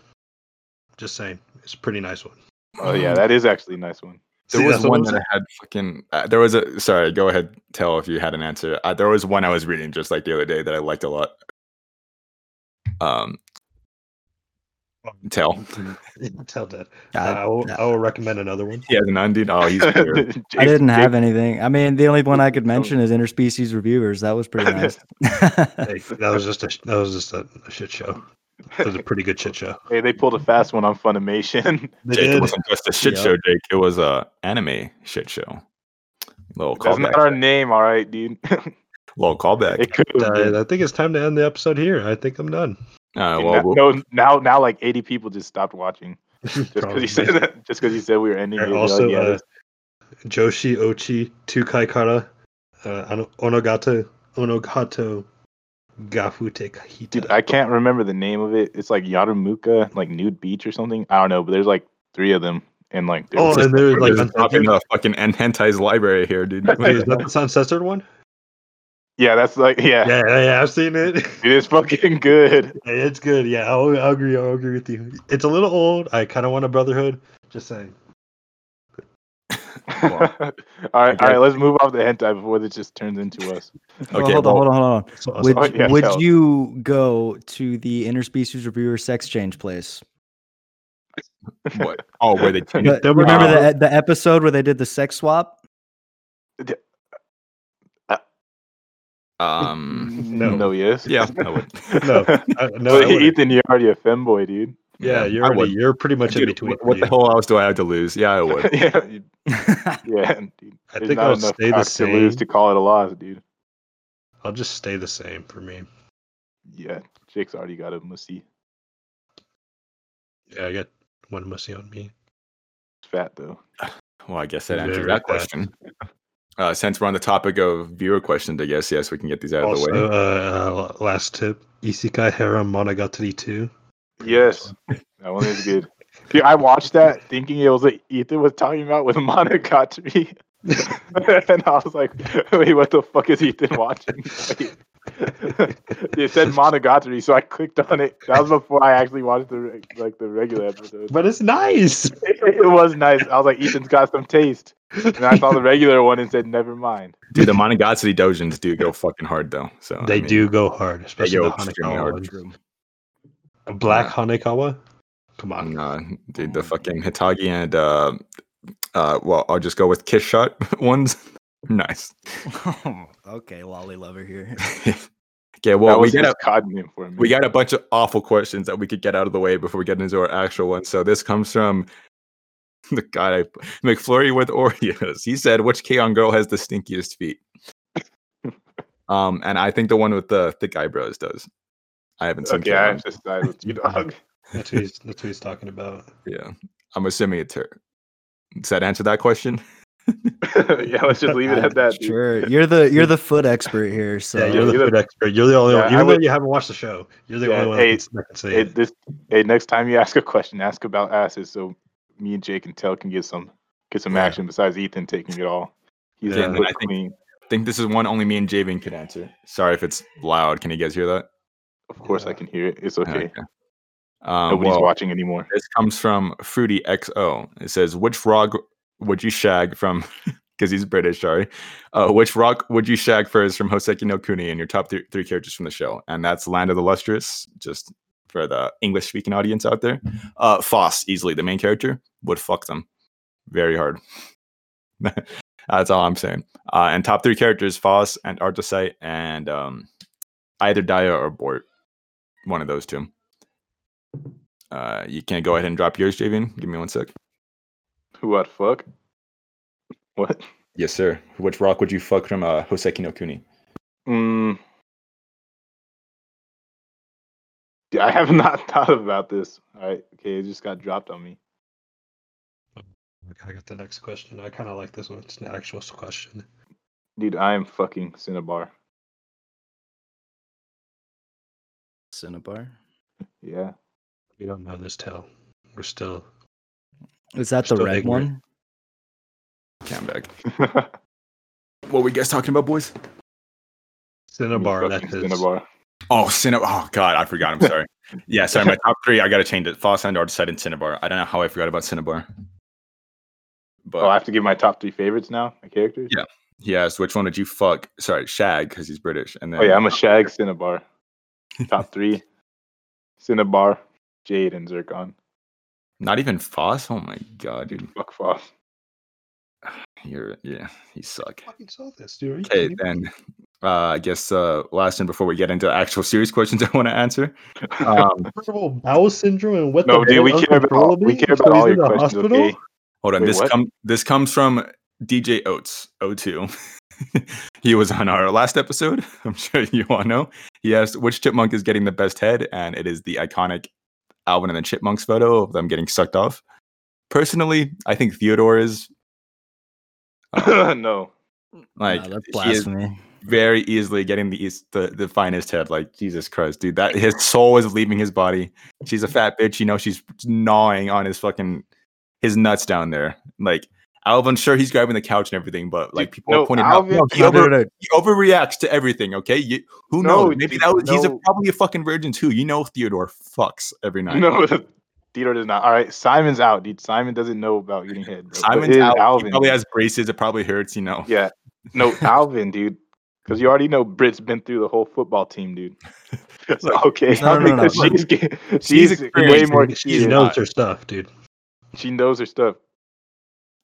Just saying, it's a pretty nice one. Oh yeah, that is actually a nice one. There See, was one I'm that saying. I had fucking. Uh, there was a. Sorry, go ahead. Tell if you had an answer. Uh, there was one I was reading just like the other day that I liked a lot. Um. Tell. Tell that. I, I, will, I will recommend another one. Yeah, has an undie. Oh, he's. I didn't have anything. I mean, the only one I could mention is interspecies reviewers. That was pretty nice. Hey, that was just a that was just a, a shit show. It was a pretty good shit show. Hey, they pulled a fast one on Funimation. They Jake, it wasn't just a shit Yup. show, Jake. It was a anime shit show. Little That's not our name, all right, dude. Little callback. it could. Uh, I think it's time to end the episode here. I think I'm done. Uh, well, now, we'll- no, now now like 80 people just stopped watching just because he said that. Just because you said we were ending. And also, yeah, uh, Joshi Ochi Tukai Kara uh, Ano- Onogato Onogato Gafute Kahita. dude, I can't remember the name of it. It's like Yarumuka, like Nude Beach or something. I don't know, but there's like three of them, and like Oh, and there's like Just dropping uncensored. the fucking en- hentai's library here, dude. Wait, is that the uncensored one? Yeah, that's like yeah, Yeah, yeah, yeah, I've seen it. it is fucking good. Hey, it's good. Yeah, I'll, I'll agree. I'll agree with you. It's a little old. I kind of want a brotherhood. Just saying. all right, all right, let's move off the hentai before this just turns into us. Well, Okay, hold on, hold on, hold on. So, Would, Oh, yeah, would tell. you go to the interspecies reviewer sex change place? what? Oh, where they changed But remember uh, the the episode where they did the sex swap? Um. No. no, yes, Yeah, I would. no, I, no, Well, I. Ethan, you're already a femboy, dude. yeah, you're I already, would. you're pretty much in between. what, what the hell else do I have to lose? Yeah, I would. yeah, you- yeah, dude. I think I'll stay the cocks to lose same. to call it a loss, dude. I'll just stay the same for me. Yeah, Jake's already got a mussy. Yeah, I got one must on me. It's fat though. Well, I guess that answers that there. question. Uh, since we're on the topic of viewer questions, I guess yes, we can get these out of the way. uh, uh, last tip: Isekai Harem Monogatari two. Yes, that one is good. Dude, I watched that thinking it was what Ethan was talking about with Monogatari. and I was like, wait, what the fuck is Ethan watching? It said Monogatari, so I clicked on it. That was before I actually watched the like the regular episode. But it's nice. It, it was nice. I was like, Ethan's got some taste. And I saw the regular one and said, never mind. Dude, the Monogatari dojins do go fucking hard though. So I They mean, do go hard, especially go the extremely Hanekawa hard. A Black Yeah. Hanekawa. Come on. Nah, dude, the fucking Hitagi and uh, uh, well, I'll just go with kiss shot ones. Nice. okay, lolly lover here. okay, well, we got a cod name for me. we got a bunch of awful questions that we could get out of the way before we get into our actual one. So this comes from the guy McFlurry with Oreos. He said, "Which K-on girl has the stinkiest feet?" um, and I think the one with the thick eyebrows does. I haven't seen. okay, I K-on. have to side with you, dog. That's what he's that's what he's talking about. Yeah, I'm assuming it's her. Does that answer that question? yeah, let's just leave it at that. dude. Sure, you're the you're the foot expert here. So yeah, you're the you're the- food expert. You're the only Yeah, one. I Even though you haven't watched the show, you're the Yeah, only one hey, that can, that can say Hey, this, hey, next time you ask a question, ask about asses, so me and Jake and Tell can get some get some Yeah. action. Besides Ethan taking it all, he's Yeah, in the I think- I think this is one only me and Javen can answer. Sorry if it's loud. Can you guys hear that? Of course, I can hear it. It's okay. Um, Nobody's well, watching anymore. This comes from Fruity XO. It says, "Which frog would you shag from?" Because he's British. Sorry. Uh, which rock would you shag first from Hoseki no Kuni and your top th- three characters from the show? And that's Land of the Lustrous. Just for the English speaking audience out there, uh, Phos easily the main character would fuck them very hard. that's all I'm saying. Uh, and top three characters: Phos and Artosite, and um, either Daya or Bort. One of those two. Uh, you can go ahead and drop yours, Javian. Give me one sec. Who what fuck? What? Yes, sir. Which rock would you fuck from uh, Hoseki no Kuni? Mm. Yeah, I have not thought about this. All right, okay, it just got dropped on me. Okay, I got the next question. I kind of like this one. It's an actual question. Dude, I am fucking Cinnabar. Cinnabar. Yeah. We don't know this tale. We're still. Is that the Still red one? Cam back. What were you guys talking about, boys? Cinnabar, that's his. Cinnabar. Oh, Cinnabar. Oh, God, I forgot. I'm sorry. yeah, sorry. My top three, I got to change it. Phos and Artosite and Cinnabar. I don't know how I forgot about Cinnabar. But Oh, I have to give my top three favorites now. My characters. Yeah. he asked, which one did you fuck? Sorry, Shag, because he's British. And then, Oh yeah, I'm a Shag Cinnabar. Top three: Cinnabar, Jade, and Zircon. Not even Phos? Oh, my God, dude. Fuck Phos. You're, yeah, you suck. fucking saw this, dude. Are you Okay, then uh, I guess uh, last one before we get into actual serious questions I want to answer. Um, Irritable bowel syndrome and what No, the dude, we fuck care about all- we uncontrollably? care about all in your questions, hospital? okay? Hold on. Wait, this what? this comes from DJ Oates O2. he was on our last episode. I'm sure you all know. He asked which chipmunk is getting the best head, and it is the iconic Alvin and the Chipmunks photo of them getting sucked off. Personally, I think Theodore is uh, no. like Nah, that's blasphemy. very easily getting the, eas- the the finest head. Like Jesus Christ, dude, that his soul is leaving his body. She's a fat bitch. You know, she's gnawing on his fucking his nuts down there. Like Alvin, sure he's grabbing the couch and everything, but like people no, are pointing Alvin- out, he, No, no, over, no, no. he overreacts to everything. Okay, you, who No, knows? Maybe dude, that was, he's a, probably a fucking virgin too. You know, Theodore fucks every night. No, Theodore does not. All right, Simon's out, dude. Simon doesn't know about getting hit. Bro. Simon's out. Alvin. He probably has braces. It probably hurts. You know. Yeah. No, Alvin, dude. Because you already know Brit's been through the whole football team, dude. So, okay. No, no, no, no. She's, She's she's way more. She She, knows her stuff, dude. she knows her stuff.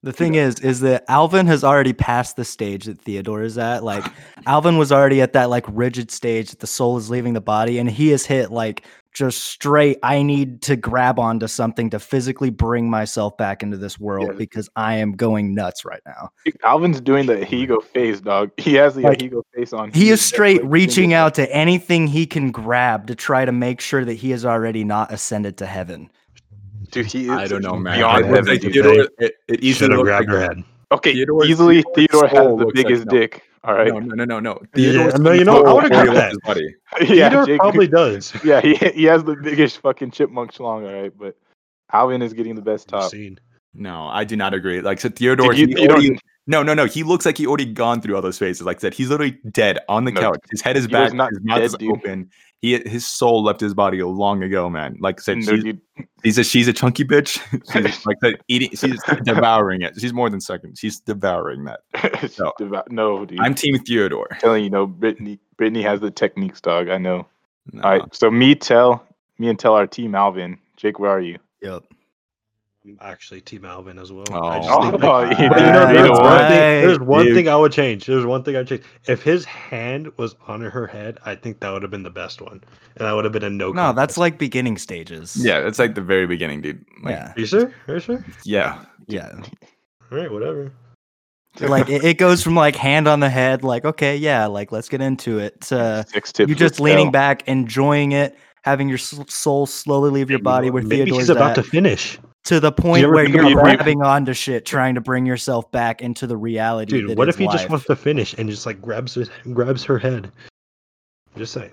The thing is, is that Alvin has already passed the stage that Theodore is at. Like, Alvin was already at that like rigid stage that the soul is leaving the body, and he has hit like just straight. I need to grab onto something to physically bring myself back into this world Yeah. because I am going nuts right now. Alvin's doing the Higo face, dog. He has the Like, Higo face on. He is straight reaching out to anything he can grab to try to make sure that he has already not ascended to heaven. Dude, he is I don't know, man. beyond It looks heaven, like dude. Theodore, it, it Should easily have looks grabbed like, her head. Okay, Theodore- easily Theodore's Theodore has soul the looks like- biggest no. dick. All right. No, no, no, no, no. Yeah, no, you know, I soul would've already got that. his body. yeah, Theodore Jake- probably does. yeah, he he has the biggest fucking chipmunk schlong. All right, but Alvin is getting the best I've top. seen. No, I do not agree. Like so Theodore, Dude, you- he you don't- already- no, no, no. He looks like he already gone through all those phases. Like I said, he's literally dead on the No, couch. His head is Theodore's back. not His mouth dead, is dude. open. He his soul left his body long ago, man. Like I said, No, she's, dude, she's a she's a chunky bitch. she's like I said, eating. She's devouring it. She's more than second. She's devouring that. it's No. no, dude. I'm I'm Team Theodore. telling you, no, Brittany. Brittany has the techniques, dog. I know. No. All right, so me tell me and tell our team Alvin. Jake, where are you? Yep. I'm actually Team Alvin as well. Oh. I just oh, think like- did But you know, there's one, one. thing, there's one Dude. thing I would change. There's one thing I'd change. If his hand was on her head, I think that would have been the best one, and that would have been a no. No, that's like beginning stages. Yeah, it's like the very beginning, dude. Like, yeah. Are you sure? Are you sure? yeah. Yeah. All right, whatever. like it, it goes from like hand on the head, like, okay, yeah, like let's get into it. To Six tips. you with just leaning Tell. back, enjoying it, having your soul slowly leave your body where Maybe Theodore's he's about at, to finish. To the point ever where you're about that? grabbing onto shit, trying to bring yourself back into the reality. Dude, that what is if he just wants to finish and just like grabs her, grabs her head? Just saying.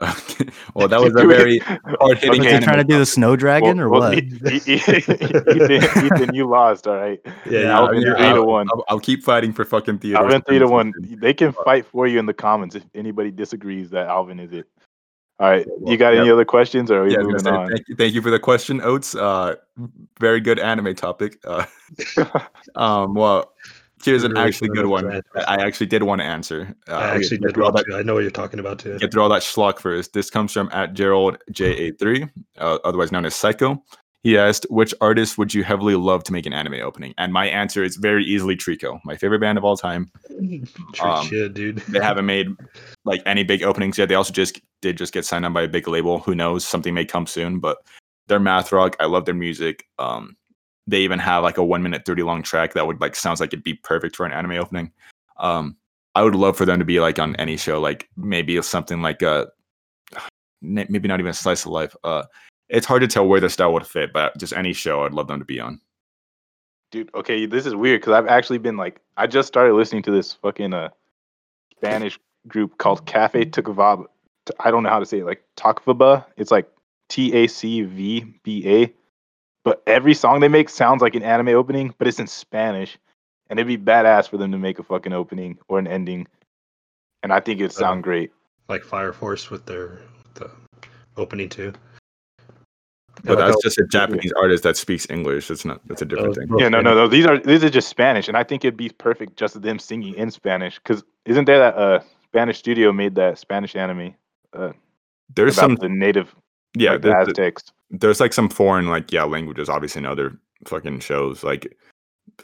well, that was a very hard hitting. Was he trying to do the snow dragon or Well, what? Ethan, Ethan, you lost. All right. Yeah, Alvin, yeah, three to I'll- one. I'll, I'll keep fighting for fucking Theodore. Alvin three to one. They can fight for you in the comments if anybody disagrees that Alvin is it. All right. Well, You got any other questions or are we Yeah, moving gonna say, on? thank, you, thank you for the question, Oates. Uh, very good anime topic. Uh, um, well, here's an Really actually good good one. I actually did want to answer. Uh, I actually get did want that. to. I know what you're talking about too. Get through all that schlock first. This comes from at Gerald J A three, uh, otherwise known as Psycho. He asked, "Which artist would you heavily love to make an anime opening?" And my answer is very easily tricot, my favorite band of all time. True Um, shit, dude. they haven't made like any big openings yet. They also just did just get signed on by a big label. Who knows? Something may come soon. But they're math rock. I love their music. Um, they even have like a one minute thirty long track that would like sounds like it'd be perfect for an anime opening. Um, I would love for them to be like on any show, like maybe something like a maybe not even a slice of life. Uh, it's hard to tell where their style would fit, but just any show I'd love them to be on. Dude, okay, this is weird because I've actually been like, I just started listening to this fucking uh Spanish group called Cafe Tacvaba. I don't know how to say it, like Tacvaba. It's like T A C V B A. But every song they make sounds like an anime opening, but it's in Spanish. And it'd be badass for them to make a fucking opening or an ending. And I think it'd sound great. Like Fire Force with their the opening too. But that's just a Japanese artist that speaks English. It's not. That's a different thing. Yeah, no, no, no. These are these are just Spanish, and I think it'd be perfect just them singing in Spanish. Because isn't there that uh Spanish studio made that Spanish anime uh, There's about some the native yeah like, the there's, Aztecs? there's like some foreign like yeah languages obviously in other fucking shows like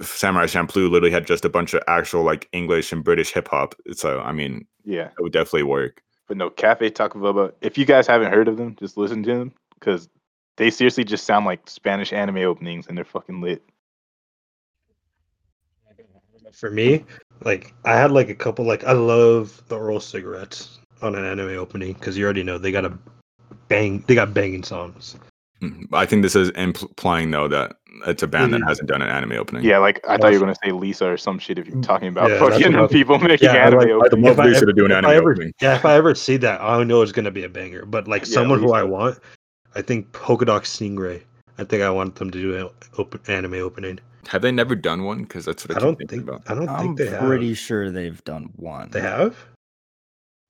samurai champloo literally had just a bunch of actual like english and british hip-hop so i mean Yeah, it would definitely work but no, Cafe Tacvaba. If you guys haven't heard of them, just listen to them because they seriously just sound like Spanish anime openings, and they're fucking lit. For me, like I had like a couple like I love the oral cigarettes on an anime opening because you already know they got a bang they got banging songs. Mm, i think this is implying though that it's a band that Mhm. hasn't done an anime opening Yeah, like I thought you were gonna say Lisa or some shit if you're talking about Yeah, fucking people making Yeah, anime like- like openings. Love If I Lisa ever- to do an anime ever- opening. Yeah, if I ever see that, I know it's gonna be a banger. But like Yeah, someone who I want, I think Polka Dot Stingray. I think I want them to do an open anime opening. have they never done one because that's what i, I don't thinking think about I don't I'm think they have. I'm pretty sure they've done one. They have.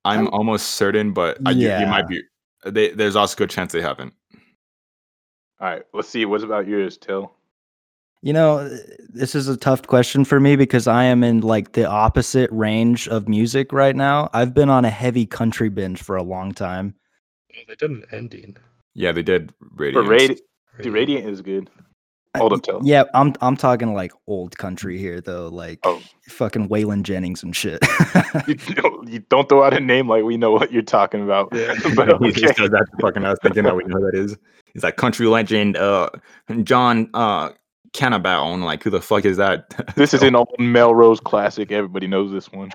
i'm almost certain but I, you, you might be they, there's also a good chance they haven't All right, let's see. What's about yours, Till? You know, this is a tough question for me because I am in like the opposite range of music right now. I've been on a heavy country binge for a long time. They did an ending. Yeah they did For radio Radi- the Radiant is good. Hold up, Till. Yeah, I'm I'm talking like old country here though, like Oh. fucking Waylon Jennings and shit. you, don't, you don't throw out a name like we know what you're talking about. Yeah. but he okay. just does that to fucking us thinking that we know who that is. He's like country legend, uh, John uh, Cannabone. Like who the fuck is that? This is an old Melrose classic. Everybody knows this one.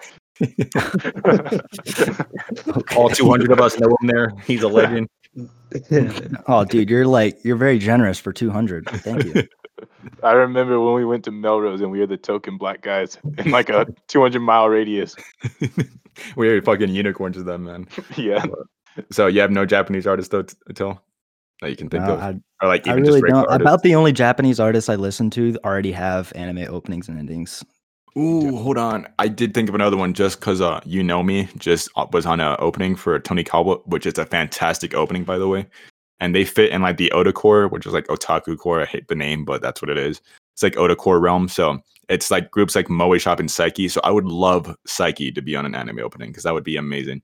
All 200 of us know him there. He's a legend. Oh, dude, you're like you're very generous for 200. Thank you. I remember when we went to Melrose and we were the token black guys in like a 200 mile radius. We're fucking unicorns to them, man. yeah. So you have no Japanese artists though, t- till that you can think No, of, I, or like I really just don't. artists? About the only Japanese artists I listen to already have anime openings and endings. Ooh, hold on. I did think of another one just because uh, Yunomi just uh, was on an opening for Tonikawa, which is a fantastic opening, by the way. And they fit in like the Ota core, which is like otaku core. I hate the name, but that's what it is. It's like Ota core realm. So it's like groups like Moe Shop and Psyqui. So I would love Psyqui to be on an anime opening because that would be amazing.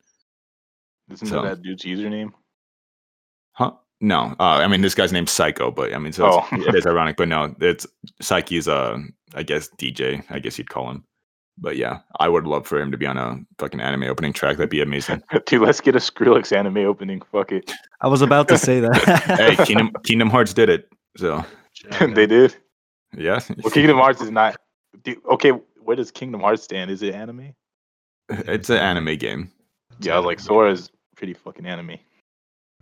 Isn't So- that dude's username? Huh? No. Uh, I mean, this guy's named Psycho, but I mean, so it's, Oh. it is ironic, but no, it's Psyqui's, uh, I guess, DJ, I guess you'd call him. But yeah, I would love for him to be on a fucking anime opening track. That'd be amazing. Dude, let's get a Skrillex anime opening. Fuck it. I was about to say that. hey, Kingdom Kingdom Hearts did it. So they did. yeah, Well, Kingdom Hearts is not. Dude, okay, where does Kingdom Hearts stand? Is it anime? it's an anime game. Yeah, like Sora's pretty fucking anime.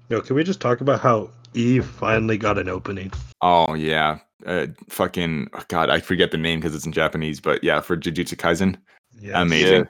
Yo, can we just talk about how Eve finally got an opening? Oh yeah, uh, fucking oh, God, I forget the name because it's in Japanese. But yeah, for Jujutsu Kaisen, Yeah. amazing. Yeah.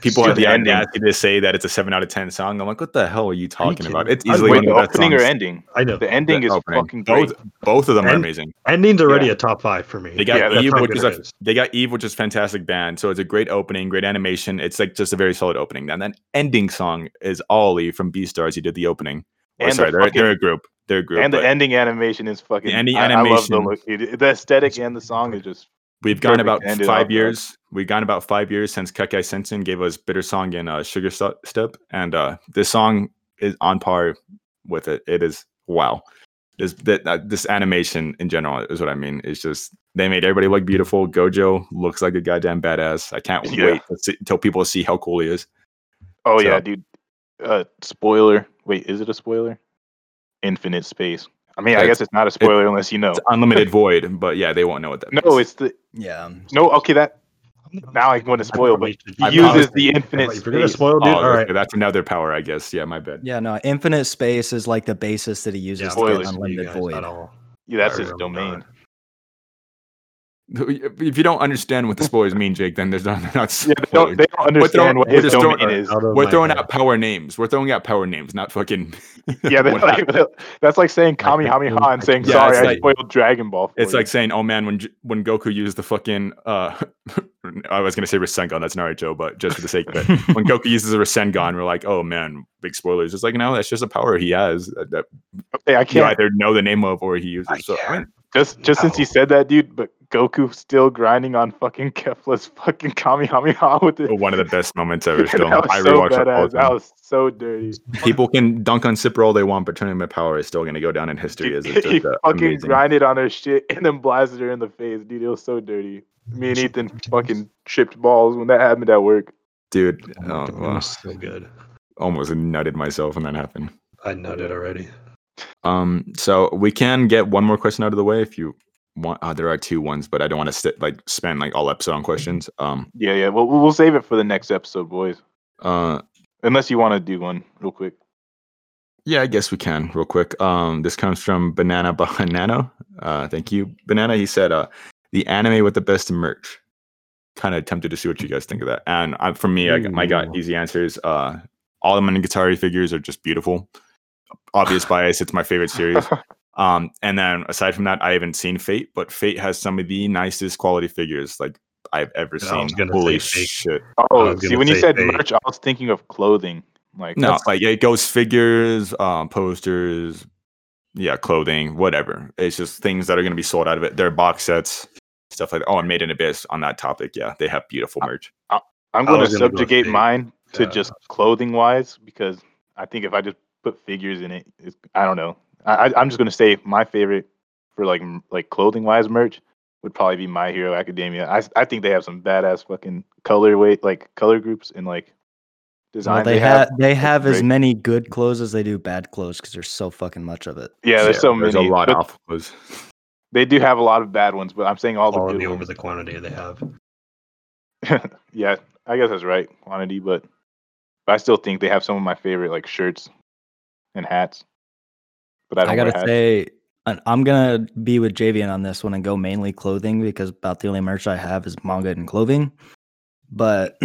People Dude, have the end ending. audacity to say that it's a seven out of ten song. I'm like, what the hell are you talking about? It's I- easily Wait, one the of the best opening or ending? I know. The ending The is opening. fucking great. Both both of them are And- amazing. Ending's already Yeah. a top five for me. They got Yeah, Eve, which is a, is. they got Eve, which is fantastic band. So it's a great opening, great animation. It's like just a very solid opening. And then ending song is ALI from B Beastars. He did the opening. Or And the sorry, they're, fucking- they're a group. They're a group. and the ending animation is fucking. ending I, I love the animation- look. The aesthetic and the song is just. we've gone about to end it five years. We've gone about five years since Kekkai Sensen gave us Bitter Song and uh, Sugar Step. And uh, this song is on par with it. It is wow. This that, that this animation in general is what I mean. It's just they made everybody look beautiful. Gojo looks like a goddamn badass. I can't Yeah. wait see, until people see how cool he is. Oh So- yeah, dude. Uh, spoiler. Wait, is it a spoiler? Infinite space. I mean, I guess it's not a spoiler unless you know. It's unlimited void, but yeah, they won't know what that No, means. it's the yeah. no. Okay, that now I'm going to spoil, but he I uses promise the infinite If you're gonna spoil, dude, Oh, all right. okay, that's another power, I guess. Yeah, my bad. Yeah, no, infinite space is like the basis that he uses to get unlimited void. all. Yeah, that's I his domain. that. If you don't understand what the spoilers mean, Jake, then there's not, they're not Yeah, they don't, they don't understand what we're his just throwing- is. Out We're throwing out power names. We're throwing out power names, not fucking. Yeah, We're that's like that's like saying I Kamehameha think- and saying Yeah, sorry, it's I like- spoiled Dragon Ball. For It's you." like saying, "Oh man, when when Goku used the fucking uh, I was gonna say Rasengan. That's Naruto, but just for the sake of it, when Goku uses a Rasengan, we're like, "Oh man, big spoilers." It's like, no, that's just a power he has that, that okay, I can't you either know the name of or he uses. I so I mean, just just since you said that, dude. But Goku still grinding on fucking Kefla's fucking Kamehameha with it. one of the best moments ever. Still, I so rewatch that all badass. the That was so dirty. People can dunk on Super all they want, but Tournament of Power is still gonna go down in history as Dude, it's he just, fucking amazing. grinded on her shit and then blasted her in the face, dude. It was so dirty. Me and Ethan fucking tripped balls when that happened at work. dude. Oh my Oh, God, wow. was so good. almost nutted myself when that happened. I nutted already. Um, so we can get one more question out of the way if you want. Uh, there are two ones, but I don't want to st- like spend like all episode on questions. Um, Yeah, yeah. Well, we'll save it for the next episode, boys. uh, Unless you want to do one real quick. yeah, I guess we can real quick. Um, this comes from Banana Banano. Uh, thank you, Banana. He said, uh, the anime with the best merch. Kind of tempted to see what you guys think of that. And uh, for me, I, got- I got easy answers. Uh, all the Monogatari figures are just beautiful. Obvious bias. It's my favorite series. Um, and then aside from that, I haven't seen Fate, but Fate has some of the nicest quality figures like I've ever Yeah, seen. Holy shit! Oh, see, when you said fake. merch, I was thinking of clothing. Like No, that's- like it goes figures, um, posters, yeah, clothing, whatever. It's just things that are going to be sold out of it. They're box sets, stuff like that. Oh, and Made in Abyss on that topic. Yeah, they have beautiful merch. I'm I going to was gonna go subjugate fake. mine to Yeah. just clothing wise because I think if I just put figures in it, it's, I don't know. I, I- I'm just going to say my favorite for like like clothing wise merch would probably be My Hero Academia. I I think they have some badass fucking color weight like color groups and like design. Well, they, have they have as many good clothes as they do bad clothes because there's so fucking much of it. Yeah, there's so there's many. a lot of off clothes. They do have a lot of bad ones, but I'm saying all the Quality good over the quantity they have. yeah, I guess that's right, quantity, but, but I still think they have some of my favorite like shirts and hats. but I don't I gotta say, I- I'm gonna be with Javian on this one and go mainly clothing because about the only merch I have is manga and clothing. But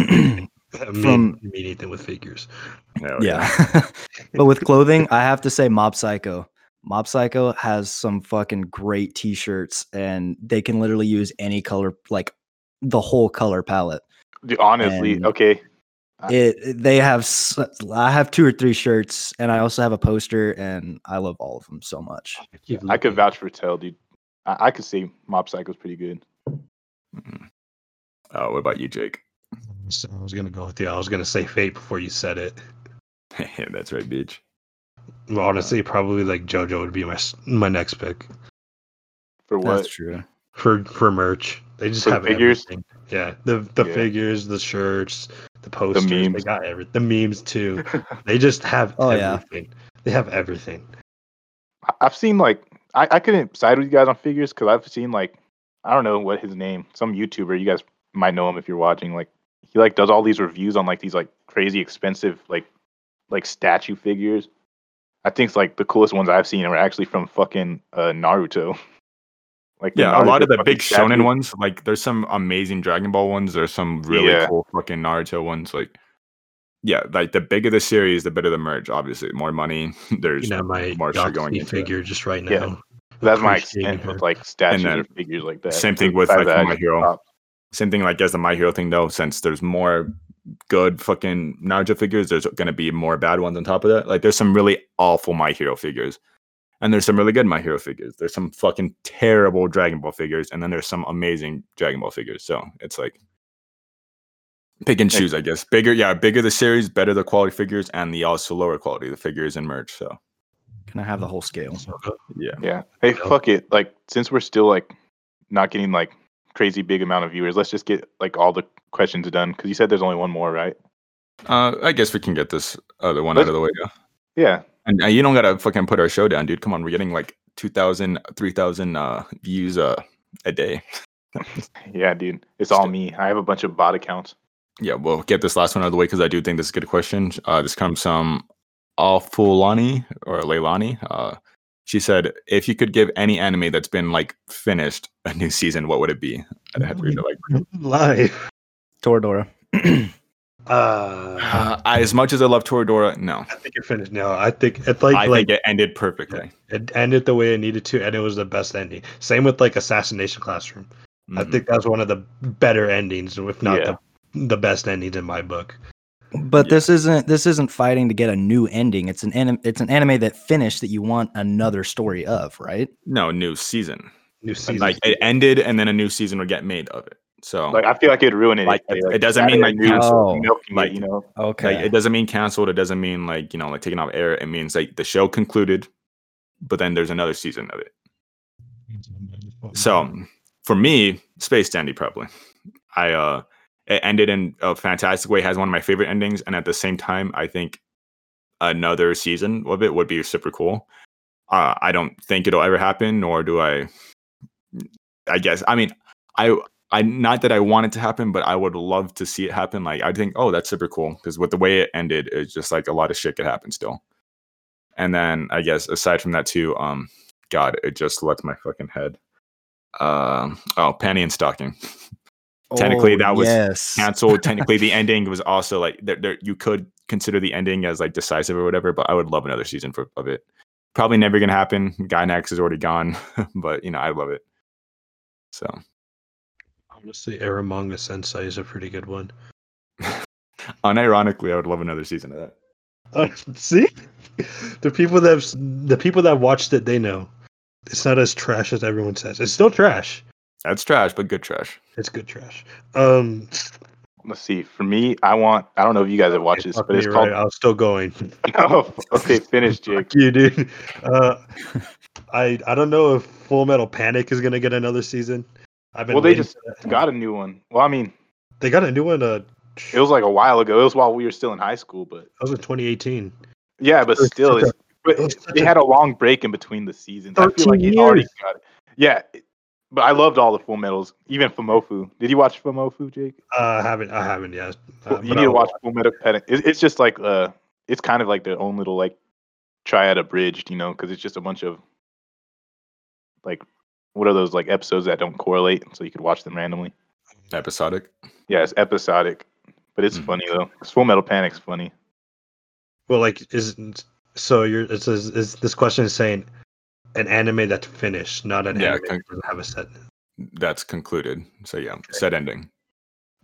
From- you mean anything with figures. Hell yeah, but with clothing, I have to say Mob Psycho. Mob Psycho has some fucking great T-shirts, and they can literally use any color, like the whole color palette. Dude, honestly, and- okay. I- It they have. i have two or three shirts, and I also have a poster, and I love all of them so much. keep I could vouch for Tell, dude. I, I could say Mob Psycho's pretty good. Mhm. Uh, what about you, Jake? So I was gonna go with you. I was gonna say Fate before you said it. That's right, Beach. Well, honestly, probably like JoJo would be my my next pick For what? That's true. for for merch. They just For have figures? everything. Yeah, the the Yeah. figures, the shirts, the posters. They memes. got every the memes too. They just have Oh, yeah. everything. They have everything. I- I've seen like I, I couldn't side with you guys on figures because I've seen like I don't know what his name, some YouTuber. You guys might know him if you're watching. Like he like does all these reviews on like these like crazy expensive like like statue figures. I think it's like the coolest ones I've seen are actually from fucking uh, Naruto. Like Yeah, a lot of the fucking big shonen statue. ones, like there's some amazing Dragon Ball ones. There's some really Yeah. cool fucking Naruto ones. Like, yeah, like the bigger the series, the better the merge. Obviously, more money. There's You know, my more shit going Galaxy into figure just right now. Yeah. That's my Appreciating extent her. with like statues then or figures like that. same thing with, like, My Hero. pop. Same thing like as the My Hero thing though, since there's more good fucking Naruto figures, there's gonna be more bad ones on top of that. Like there's some really awful My Hero figures. And there's some really good My Hero figures. There's some fucking terrible Dragon Ball figures, and then there's some amazing Dragon Ball figures. So it's like pick and choose, I guess. Bigger, yeah, bigger the series, better the quality figures, and the also lower quality the figures and merch. So Can I have the whole scale? Yeah. Yeah. Hey, fuck it. Like since we're still like not getting like crazy big amount of viewers, let's just get like all the questions done because you said there's only one more, right? Uh, I guess we can get this other one Let's- out of the way. Yeah. Yeah. And uh, you don't gotta fucking put our show down, dude. Come on, we're getting like 2,000, 3,000 uh, views uh, a day. Yeah, dude. It's all me. I have a bunch of bot accounts. Yeah, we'll get this last one out of the way because I do think this is a good question. Uh, this comes from Alfulani or Leilani. Uh, she said, "If you could give any anime that's been like finished a new season, what would it be?" I'd have to read it like. live. Toradora. Uh, Uh, I, as much as I love Toradora, no. I think it finished. No, I think it's like I like think it ended perfectly. it ended the way it needed to, and it was the best ending. Same with like Assassination Classroom. I Mhm. think that's one of the better endings, if not Yeah. the, the best endings in my book. But Yeah. this isn't this isn't fighting to get a new ending. It's an anim- it's an anime that finished that you want another story of, right? no new season. New season. Like it ended, and then a new season would get made of it. So Like I feel like it'd ruin it. Like, if they, it- it doesn't mean, like, a new cancel. milking Like, it, you know. Okay. Like it doesn't mean canceled. It doesn't mean like you know like taking off air. It means like the show concluded, but then there's another season of it. So for me, Space Dandy probably. I uh it ended in a fantastic way. It Has one of my favorite endings, and at the same time, I think another season of it would be super cool. Uh, I don't think it'll ever happen, nor do I. I guess I mean I I not that I want it to happen, but I would love to see it happen. Like I think, oh, that's super cool because with the way it ended, it's just like a lot of shit could happen still. And then I guess aside from that too, um, God, it just left my fucking head. Um, oh, Panty and Stocking technically, Oh, that was yes. canceled. technically, the ending was also like there, there. You could consider the ending as like decisive or whatever, but I would love another season for of it. Probably never gonna happen. Gainax is already gone, but you know I love it. So honestly, Eromanga Sensei is a pretty good one. unironically, I would love another season of that. Uh, see, the people that the people that watched it, they know it's not as trash as everyone says. It's still trash. That's trash, but good trash. It's good trash. Um, Let's see. For me, I want. I don't know if you guys have watched this, but it's called. right, I was still going. oh, okay, finish, Jake. You, dude. Uh, I I don't know if Full Metal Panic is gonna get another season. I've been Well, they just got a new one. Well, I mean, they got a new one. Uh, it was like a while ago. It was while we were still in high school, but that was in 2018. yeah, but It was still, such it's, but it they had a long break in between the seasons. I feel like 13 he already got it. Yeah, it- but I loved all the full metals, even Fumoffu. Did you watch Fumoffu, Jake? Uh, I haven't. I haven't yet. Uh, you need to I'll- watch Full Metal Panic. It, it's just like uh, it's kind of like their own little like triad abridged, you know, because it's just a bunch of like what are those like episodes that don't correlate, so you could watch them randomly. Episodic. Yeah, it's episodic, but it's Mhm. funny though. 'cause Full Metal Panic's funny. Well, like, is so you're it says is this question is saying an anime that's finished, not an Yeah, anime con- that doesn't have a set. That's concluded. So yeah, set ending.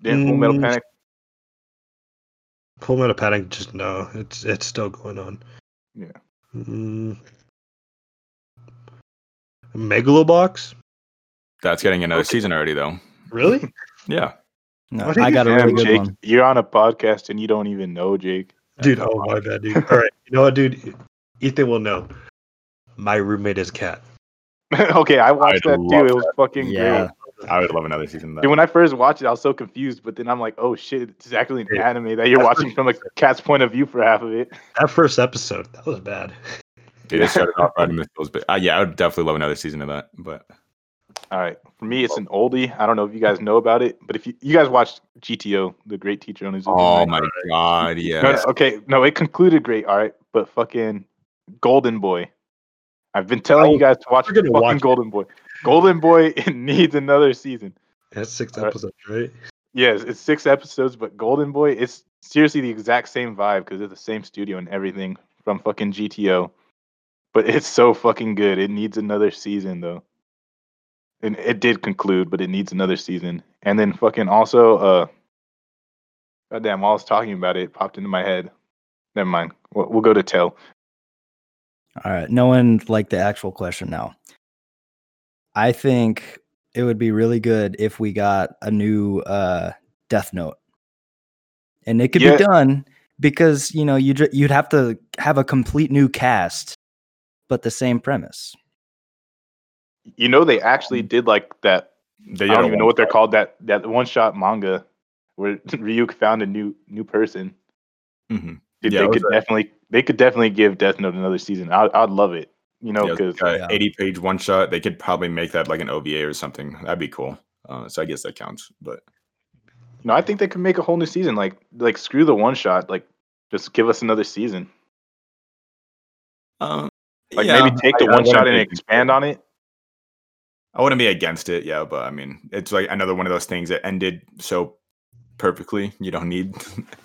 Then Full Metal Mm. Panic. Full Metal Panic, just no, it's it's still going on. Yeah. Mm. Megalobox? That's getting another Okay. season already though. Really? Yeah. No, I you got a Damn, really good Jake, one. you're on a podcast and you don't even know, Jake. dude, oh my bad, dude. All right, you know what, dude? Ethan will know. My roommate is cat. okay, I watched I'd that too. love It was fucking Yeah. great. I would love another season of. Dude, when I first watched it, I was so confused, but then I'm like, oh shit, it's actually an Yeah. anime that you're watching from a cat's point of view for half of it. That first episode, that was bad. Dude, they started off riding the hills, but uh, yeah, I would definitely love another season of that. But All right, for me, it's an oldie. I don't know if you guys know about it, but if you, you guys watched GTO, the Great Teacher on His oh my god, yeah. no, okay, no, it concluded great. All right, but fucking Golden Boy. I've been telling Oh, you guys to watch fucking watch it. Golden Boy. Golden Boy it needs another season. That's six All right. episodes, right? Yes, it's six episodes, but Golden Boy, it's seriously the exact same vibe because it's the same studio and everything from fucking GTO. But it's so fucking good. It needs another season though. And it did conclude, but it needs another season. And then fucking also, uh, goddamn, while I was talking about it, it popped into my head. Never mind. We'll, we'll go to tell. All right, knowing like the actual question now. I think it would be really good if we got a new uh Death Note. And it could Yeah. be done because, you know, you would you'd have to have a complete new cast but the same premise. You know, they actually did like that. They I don't even know what they're one-shot. called. That that one shot manga where Ryuk found a new new person. Mhm. Dude, Yeah, they it was could definitely they could definitely give Death Note another season. I'd I'd love it. You know, Yeah, because uh, Yeah. 80 page one shot. They could probably make that like an OVA or something. That'd be cool. Uh, so I guess that counts. But no, I think they could make a whole new season. Like like screw the one shot. Like just give us another season. uh, Like yeah, maybe take the I- I one shot and be- expand on it. I wouldn't be against it, yeah, but I mean, it's like another one of those things that ended so perfectly. You don't need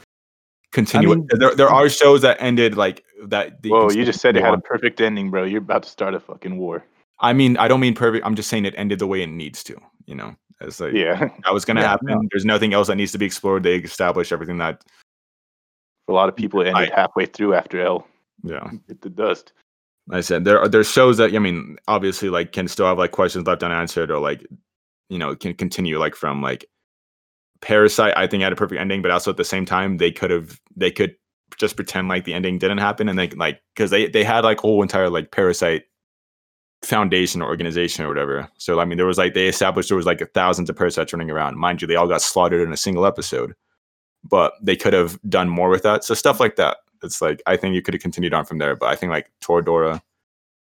continue. mean- there, there are shows that ended like that. that Whoa, you just said it had a perfect ending, bro. You're about to start a fucking war. I mean, I don't mean perfect. I'm just saying it ended the way it needs to. You know, it's like Yeah. that was gonna Yeah, happen. no. There's nothing else that needs to be explored. They established everything that. For a lot of people, it ended I- halfway through after L Yeah, hit the dust. I said there are there's shows that I mean, obviously, like can still have like questions left unanswered or like, you know, can continue like from like Parasyte. I think had a perfect ending, but also at the same time they could have they could just pretend like the ending didn't happen and they like because they they had like whole entire like Parasite foundation or organization or whatever. So I mean, there was like they established there was like thousands of parasites running around. Mind you, they all got slaughtered in a single episode, but they could have done more with that. So stuff like that. It's like I think you could have continued on from there, but I think like Toradora,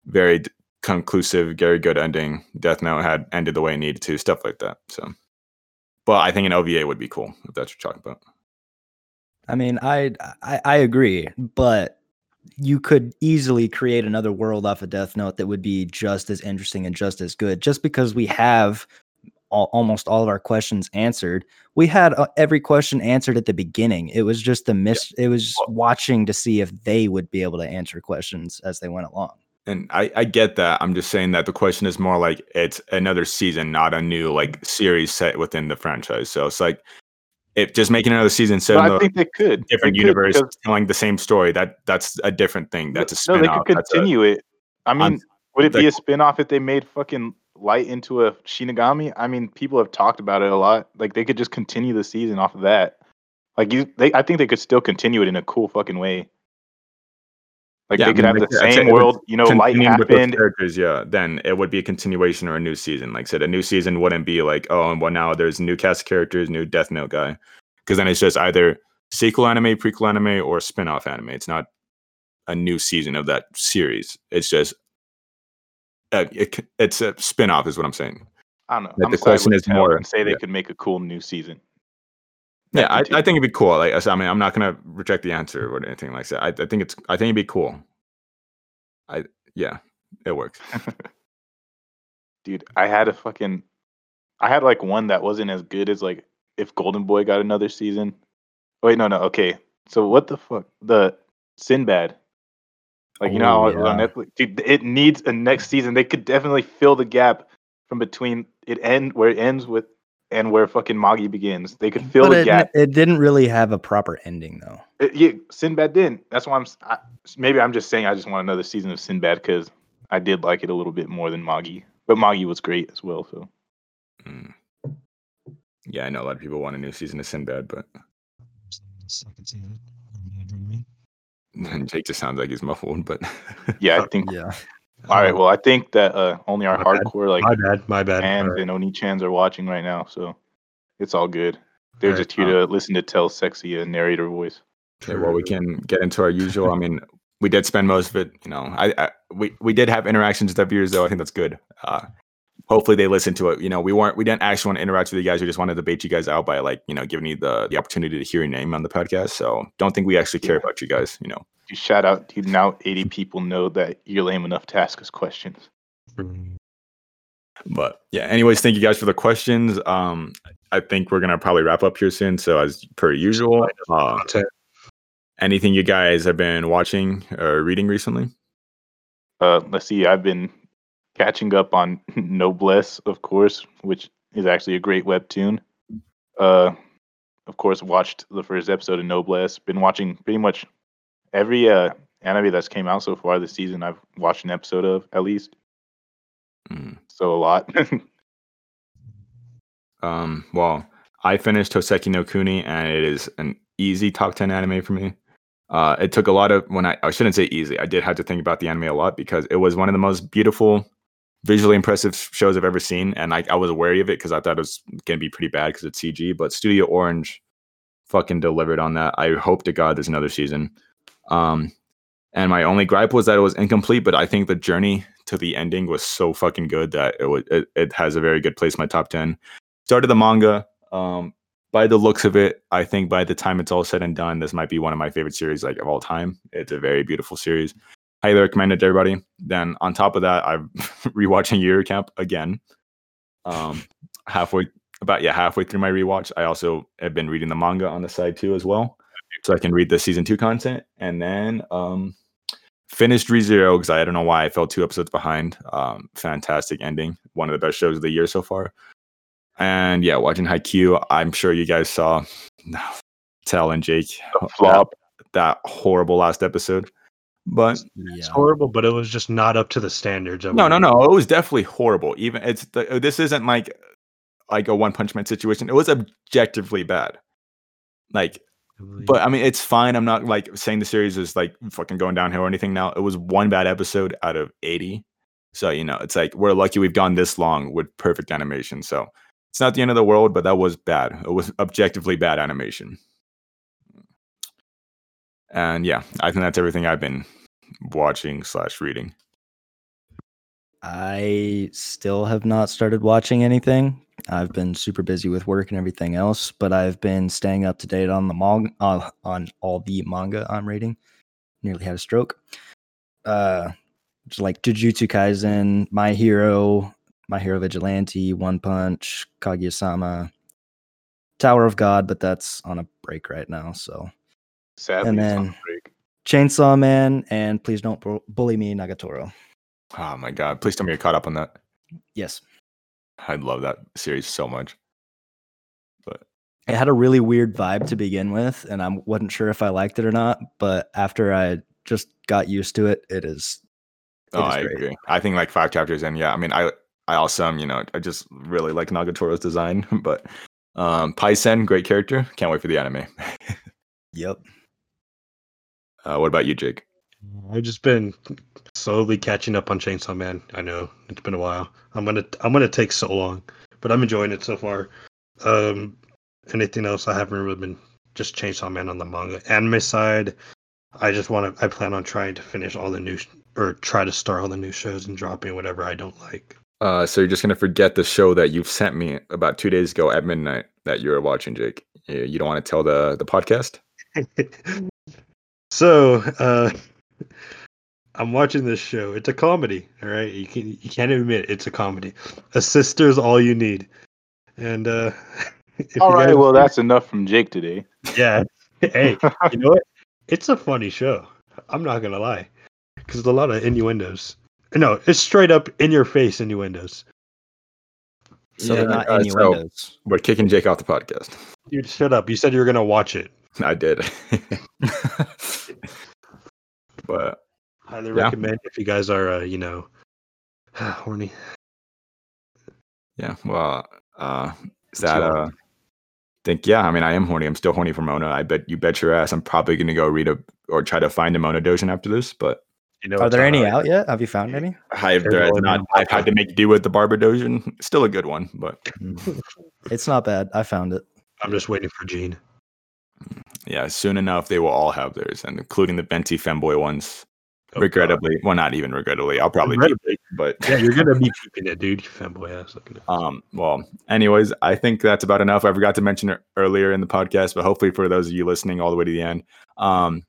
very d- conclusive, very good ending. Death Note had ended the way it needed to, stuff like that. So, but I think an OVA would be cool if that's what you're talking about. I mean, I, I I agree, but you could easily create another world off of Death Note that would be just as interesting and just as good. Just because we have all, almost all of our questions answered, we had uh, every question answered at the beginning. It was just the miss. It was watching to see if they would be able to answer questions as they went along. And I, I get that. I'm just saying that the question is more like it's another season, not a new like series set within the franchise. So it's like if just making another season set But I think they could. different They universe because- telling the same story, that that's a different thing. That's a no, spin they could continue it. I mean, would it be a spin-off if they made fucking Light into a Shinigami? I mean, people have talked about it a lot. Like they could just continue the season off of that. Like you, they, I think they could still continue it in a cool fucking way. Like Yeah, they I could mean, have the same world. You know, Light Continuing with those happened. characters, yeah, then it would be a continuation or a new season. Like I said, a new season wouldn't be like, oh, and well now there's new cast characters, new Death Note guy, because then it's just either sequel anime, prequel anime, or spin-off anime. It's not a new season of that series. It's just uh, it, it's a spin-off, is what I'm saying. I don't know. Like, I'm the question is more- and say they yeah. could make a cool new season. Yeah, I, I think it'd be cool. Like I I mean, I'm not gonna reject the answer or anything like that. I, I think it's I think it'd be cool. I yeah, it works. Dude, I had a fucking I had like one that wasn't as good as like if Golden Boy got another season. Wait, no, no, okay. So what the fuck? The Sinbad. Like you know Oh, how on. Netflix, dude, it needs a next season. They could definitely fill the gap from between it end where it ends with and where fucking Magi begins. They could fill but the it, gap. it didn't really have a proper ending though. It, yeah, Sinbad didn't. That's why I'm. s- I, maybe I'm just saying I just want another season of Sinbad because I did like it a little bit more than Magi, but Magi was great as well. So Mm. Yeah, I know a lot of people want a new season of Sinbad, but Second season. Am I dreaming? Jake just sounds like he's muffled. But yeah, I think. Yeah. All right. Oh, Well, I think that uh, only our My bad. hardcore like my bad. My bad. fans Alright. and Oni Chans are watching right now, so it's all good. They're Alright, just here to listen to tell sexy uh, narrator voice. Okay, well, we can get into our usual. I mean, we did spend most of it. You know, I, I we we did have interactions with our viewers, though. I think that's good. Uh, hopefully, they listen to it. You know, we weren't we didn't actually want to interact with you guys. We just wanted to bait you guys out by like you know giving you the the opportunity to hear your name on the podcast. So don't think we actually care Yeah. about you guys. You know, You shout out. Now 80 people know that you're lame enough to ask us questions. Mm, but yeah. Anyways, thank you guys for the questions. Um, I think we're gonna probably wrap up here soon. So as per usual, uh, anything you guys have been watching or reading recently? Uh, let's see. I've been catching up on Noblesse, of course, which is actually a great webtoon. Uh, of course, watched the first episode of Noblesse. Been watching pretty much every uh, anime that's came out so far this season. I've watched an episode of at least, Mm. so a lot. Um, well, I finished Houseki no Kuni, and it is an easy top ten anime for me. Uh, it took a lot of when I I shouldn't say easy. I did have to think about the anime a lot because it was one of the most beautiful, visually impressive shows I've ever seen, and I, I was wary of it because I thought it was gonna be pretty bad because it's CG. But Studio Orange fucking delivered on that. I hope to God there's another season. Um, and my only gripe was that it was incomplete, but I think the journey to the ending was so fucking good that it would it, it has a very good place in my top ten started the manga. Um, by the looks of it, I think by the time it's all said and done, this might be one of my favorite series like of all time. It's a very beautiful series. Highly recommend it to everybody. Then on top of that, I'm rewatching Yuru Camp again. Um, halfway about yeah halfway through my rewatch, I also have been reading the manga on the side too as well, so I can read the season two content. And then um, finished ReZero because I don't know why I fell two episodes behind. Um, fantastic ending, one of the best shows of the year so far. And yeah, watching Haikyuu, I'm sure you guys saw Tell and Jake A flop. that horrible last episode. But It's Yeah. horrible, but it was just not up to the standards. Of no, no, no, it was definitely horrible. Even it's the, uh, this isn't like like a One Punch Man situation. It was objectively bad. Like, but I mean, it's fine. I'm not like saying the series is like fucking going downhill or anything. Now it was one bad episode out of eighty. So you know, it's like we're lucky we've gone this long with perfect animation. So it's not the end of the world, but that was bad. It was objectively bad animation. And yeah, I think that's everything I've been watching slash reading. I still have not started watching anything. I've been super busy with work and everything else, but I've been staying up to date on the manga uh, on all the manga I'm reading. Nearly had a stroke. Uh, just like Jujutsu Kaisen, My Hero, My Hero Vigilante, One Punch, Kaguya-sama, Tower of God, but that's on a break right now. So Sadly, and it's on then- break. Chainsaw Man, and please don't bu- bully me, Nagatoro. Oh my god! Please tell me you're caught up on that. Yes. I love that series so much. But it had a really weird vibe to begin with, and I wasn't sure if I liked it or not. But after I just got used to it, it is. it oh, is I great. agree. I think like five chapters in, yeah. I mean, I I also you know I just really like Nagatoro's design, but um, Paisen, great character. Can't wait for the anime. Yep. Uh, what about you, Jake? I've just been slowly catching up on Chainsaw Man. I know it's been a while. I'm gonna I'm gonna take so long, but I'm enjoying it so far. Um, anything else? I haven't really been just Chainsaw Man on the manga anime side. I just want to. I plan on trying to finish all the new sh- or try to start all the new shows and dropping whatever I don't like. Uh, so you're just gonna forget the show that you've sent me about two days ago at midnight that you were watching, Jake. You you don't want to tell the the podcast? so uh I'm watching this show. It's a comedy. All right, you can you can't admit it's a comedy. A sister's all you need. And uh if All you right, guys- well that's enough from Jake today. yeah. Hey, you know what? It's a funny show. I'm not gonna lie, because there's a lot of innuendos. No, it's straight up in your face innuendos. So Yeah, they're not uh, so- innuendos. We're kicking Jake off the podcast. Dude, shut up. You said you were gonna watch it. I did. But Highly Yeah. recommend if you guys are, uh, you know, horny. yeah, well, uh, is that uh, think yeah. I mean, I am horny. I'm still horny for Mona. I bet you bet your ass. I'm probably gonna go read a or try to find a Mona Dojin after this. But You know, Are there any out yet? Have you found any? I've there has not. I've had to make do with the Barbara Dojin. Still a good one, but It's not bad. I found it. I'm just waiting for Jean. Yeah, soon enough they will all have theirs, and including the Venti femboy ones. Oh, God. regrettably, well, not even regrettably. I'll probably be, Regrettably. but Yeah, you're gonna be keeping it, dude. You fanboy ass. Looking at. Um, well, anyways, I think that's about enough. I forgot to mention it earlier in the podcast, but hopefully for those of you listening all the way to the end, um,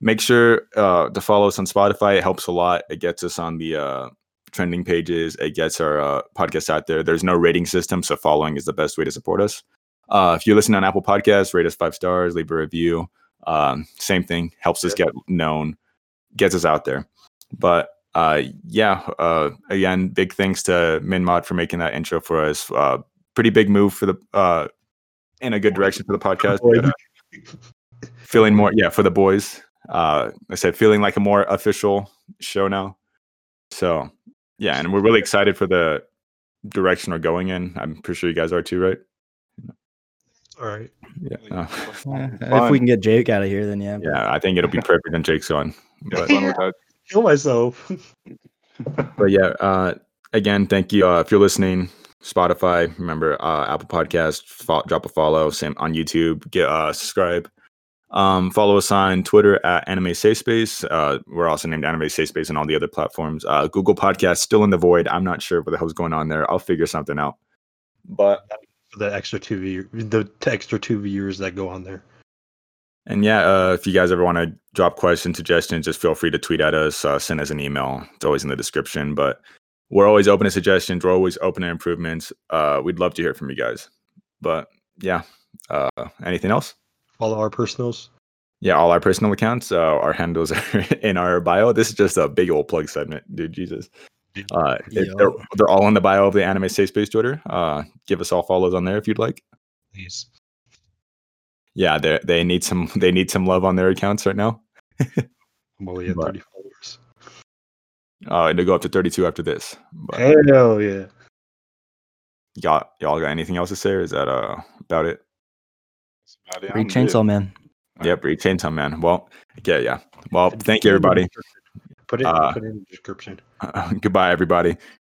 make sure uh, to follow us on Spotify. It helps a lot. It gets us on the uh, trending pages. It gets our uh, podcast out there. There's no rating system, so following is the best way to support us. Uh, if you're listening on Apple Podcasts, rate us five stars, leave a review. Um, same thing helps us get known, gets us out there. But uh, yeah, uh, again, big thanks to Minmod for making that intro for us. Uh, pretty big move for the uh, in a good direction for the podcast. But, uh, feeling more, yeah, for the boys. Uh, I said feeling like a more official show now. So yeah, and we're really excited for the direction we're going in. I'm pretty sure you guys are too, right? All right. Yeah. Uh, if we can get Jake out of here, then yeah. yeah, I think it'll be perfect when Jake's on. But, Fun without- Kill myself. but yeah, uh, again, thank you. Uh, if you're listening, Spotify, remember uh, Apple Podcast, fo- drop a follow. Same on YouTube, get uh, subscribe. Um, follow us on Twitter at Anime Safe Space. Uh, we're also named Anime Safe Space on all the other platforms. Uh, Google Podcast still in the void. I'm not sure what the hell's going on there. I'll figure something out. But For the extra two view, the extra two viewers that go on there. And yeah, uh, if you guys ever want to drop questions, suggestions, just feel free to tweet at us, uh, send us an email. It's always in the description. But we're always open to suggestions. We're always open to improvements. Uh, we'd love to hear from you guys. But yeah, uh, anything else? Follow our personals. Yeah, all our personal accounts, uh, our handles are in our bio. This is just a big old plug segment, dude. Jesus. Uh, it- they're, they're all in the bio of the Anime Safe Space Twitter. Uh, give us all follows on there if you'd like. Please. Yeah, they they need some they need some love on their accounts right now. I'm only at But- 30 followers. Uh, to go up to 32 after this. But Hell yeah. y'all, y'all got anything else to say, or is that uh about it? About it. Read Chainsaw Man. Yep, read Chainsaw Man. Well, yeah, yeah. Well, thank you, everybody. Put it, Uh, put it in the description. goodbye, everybody.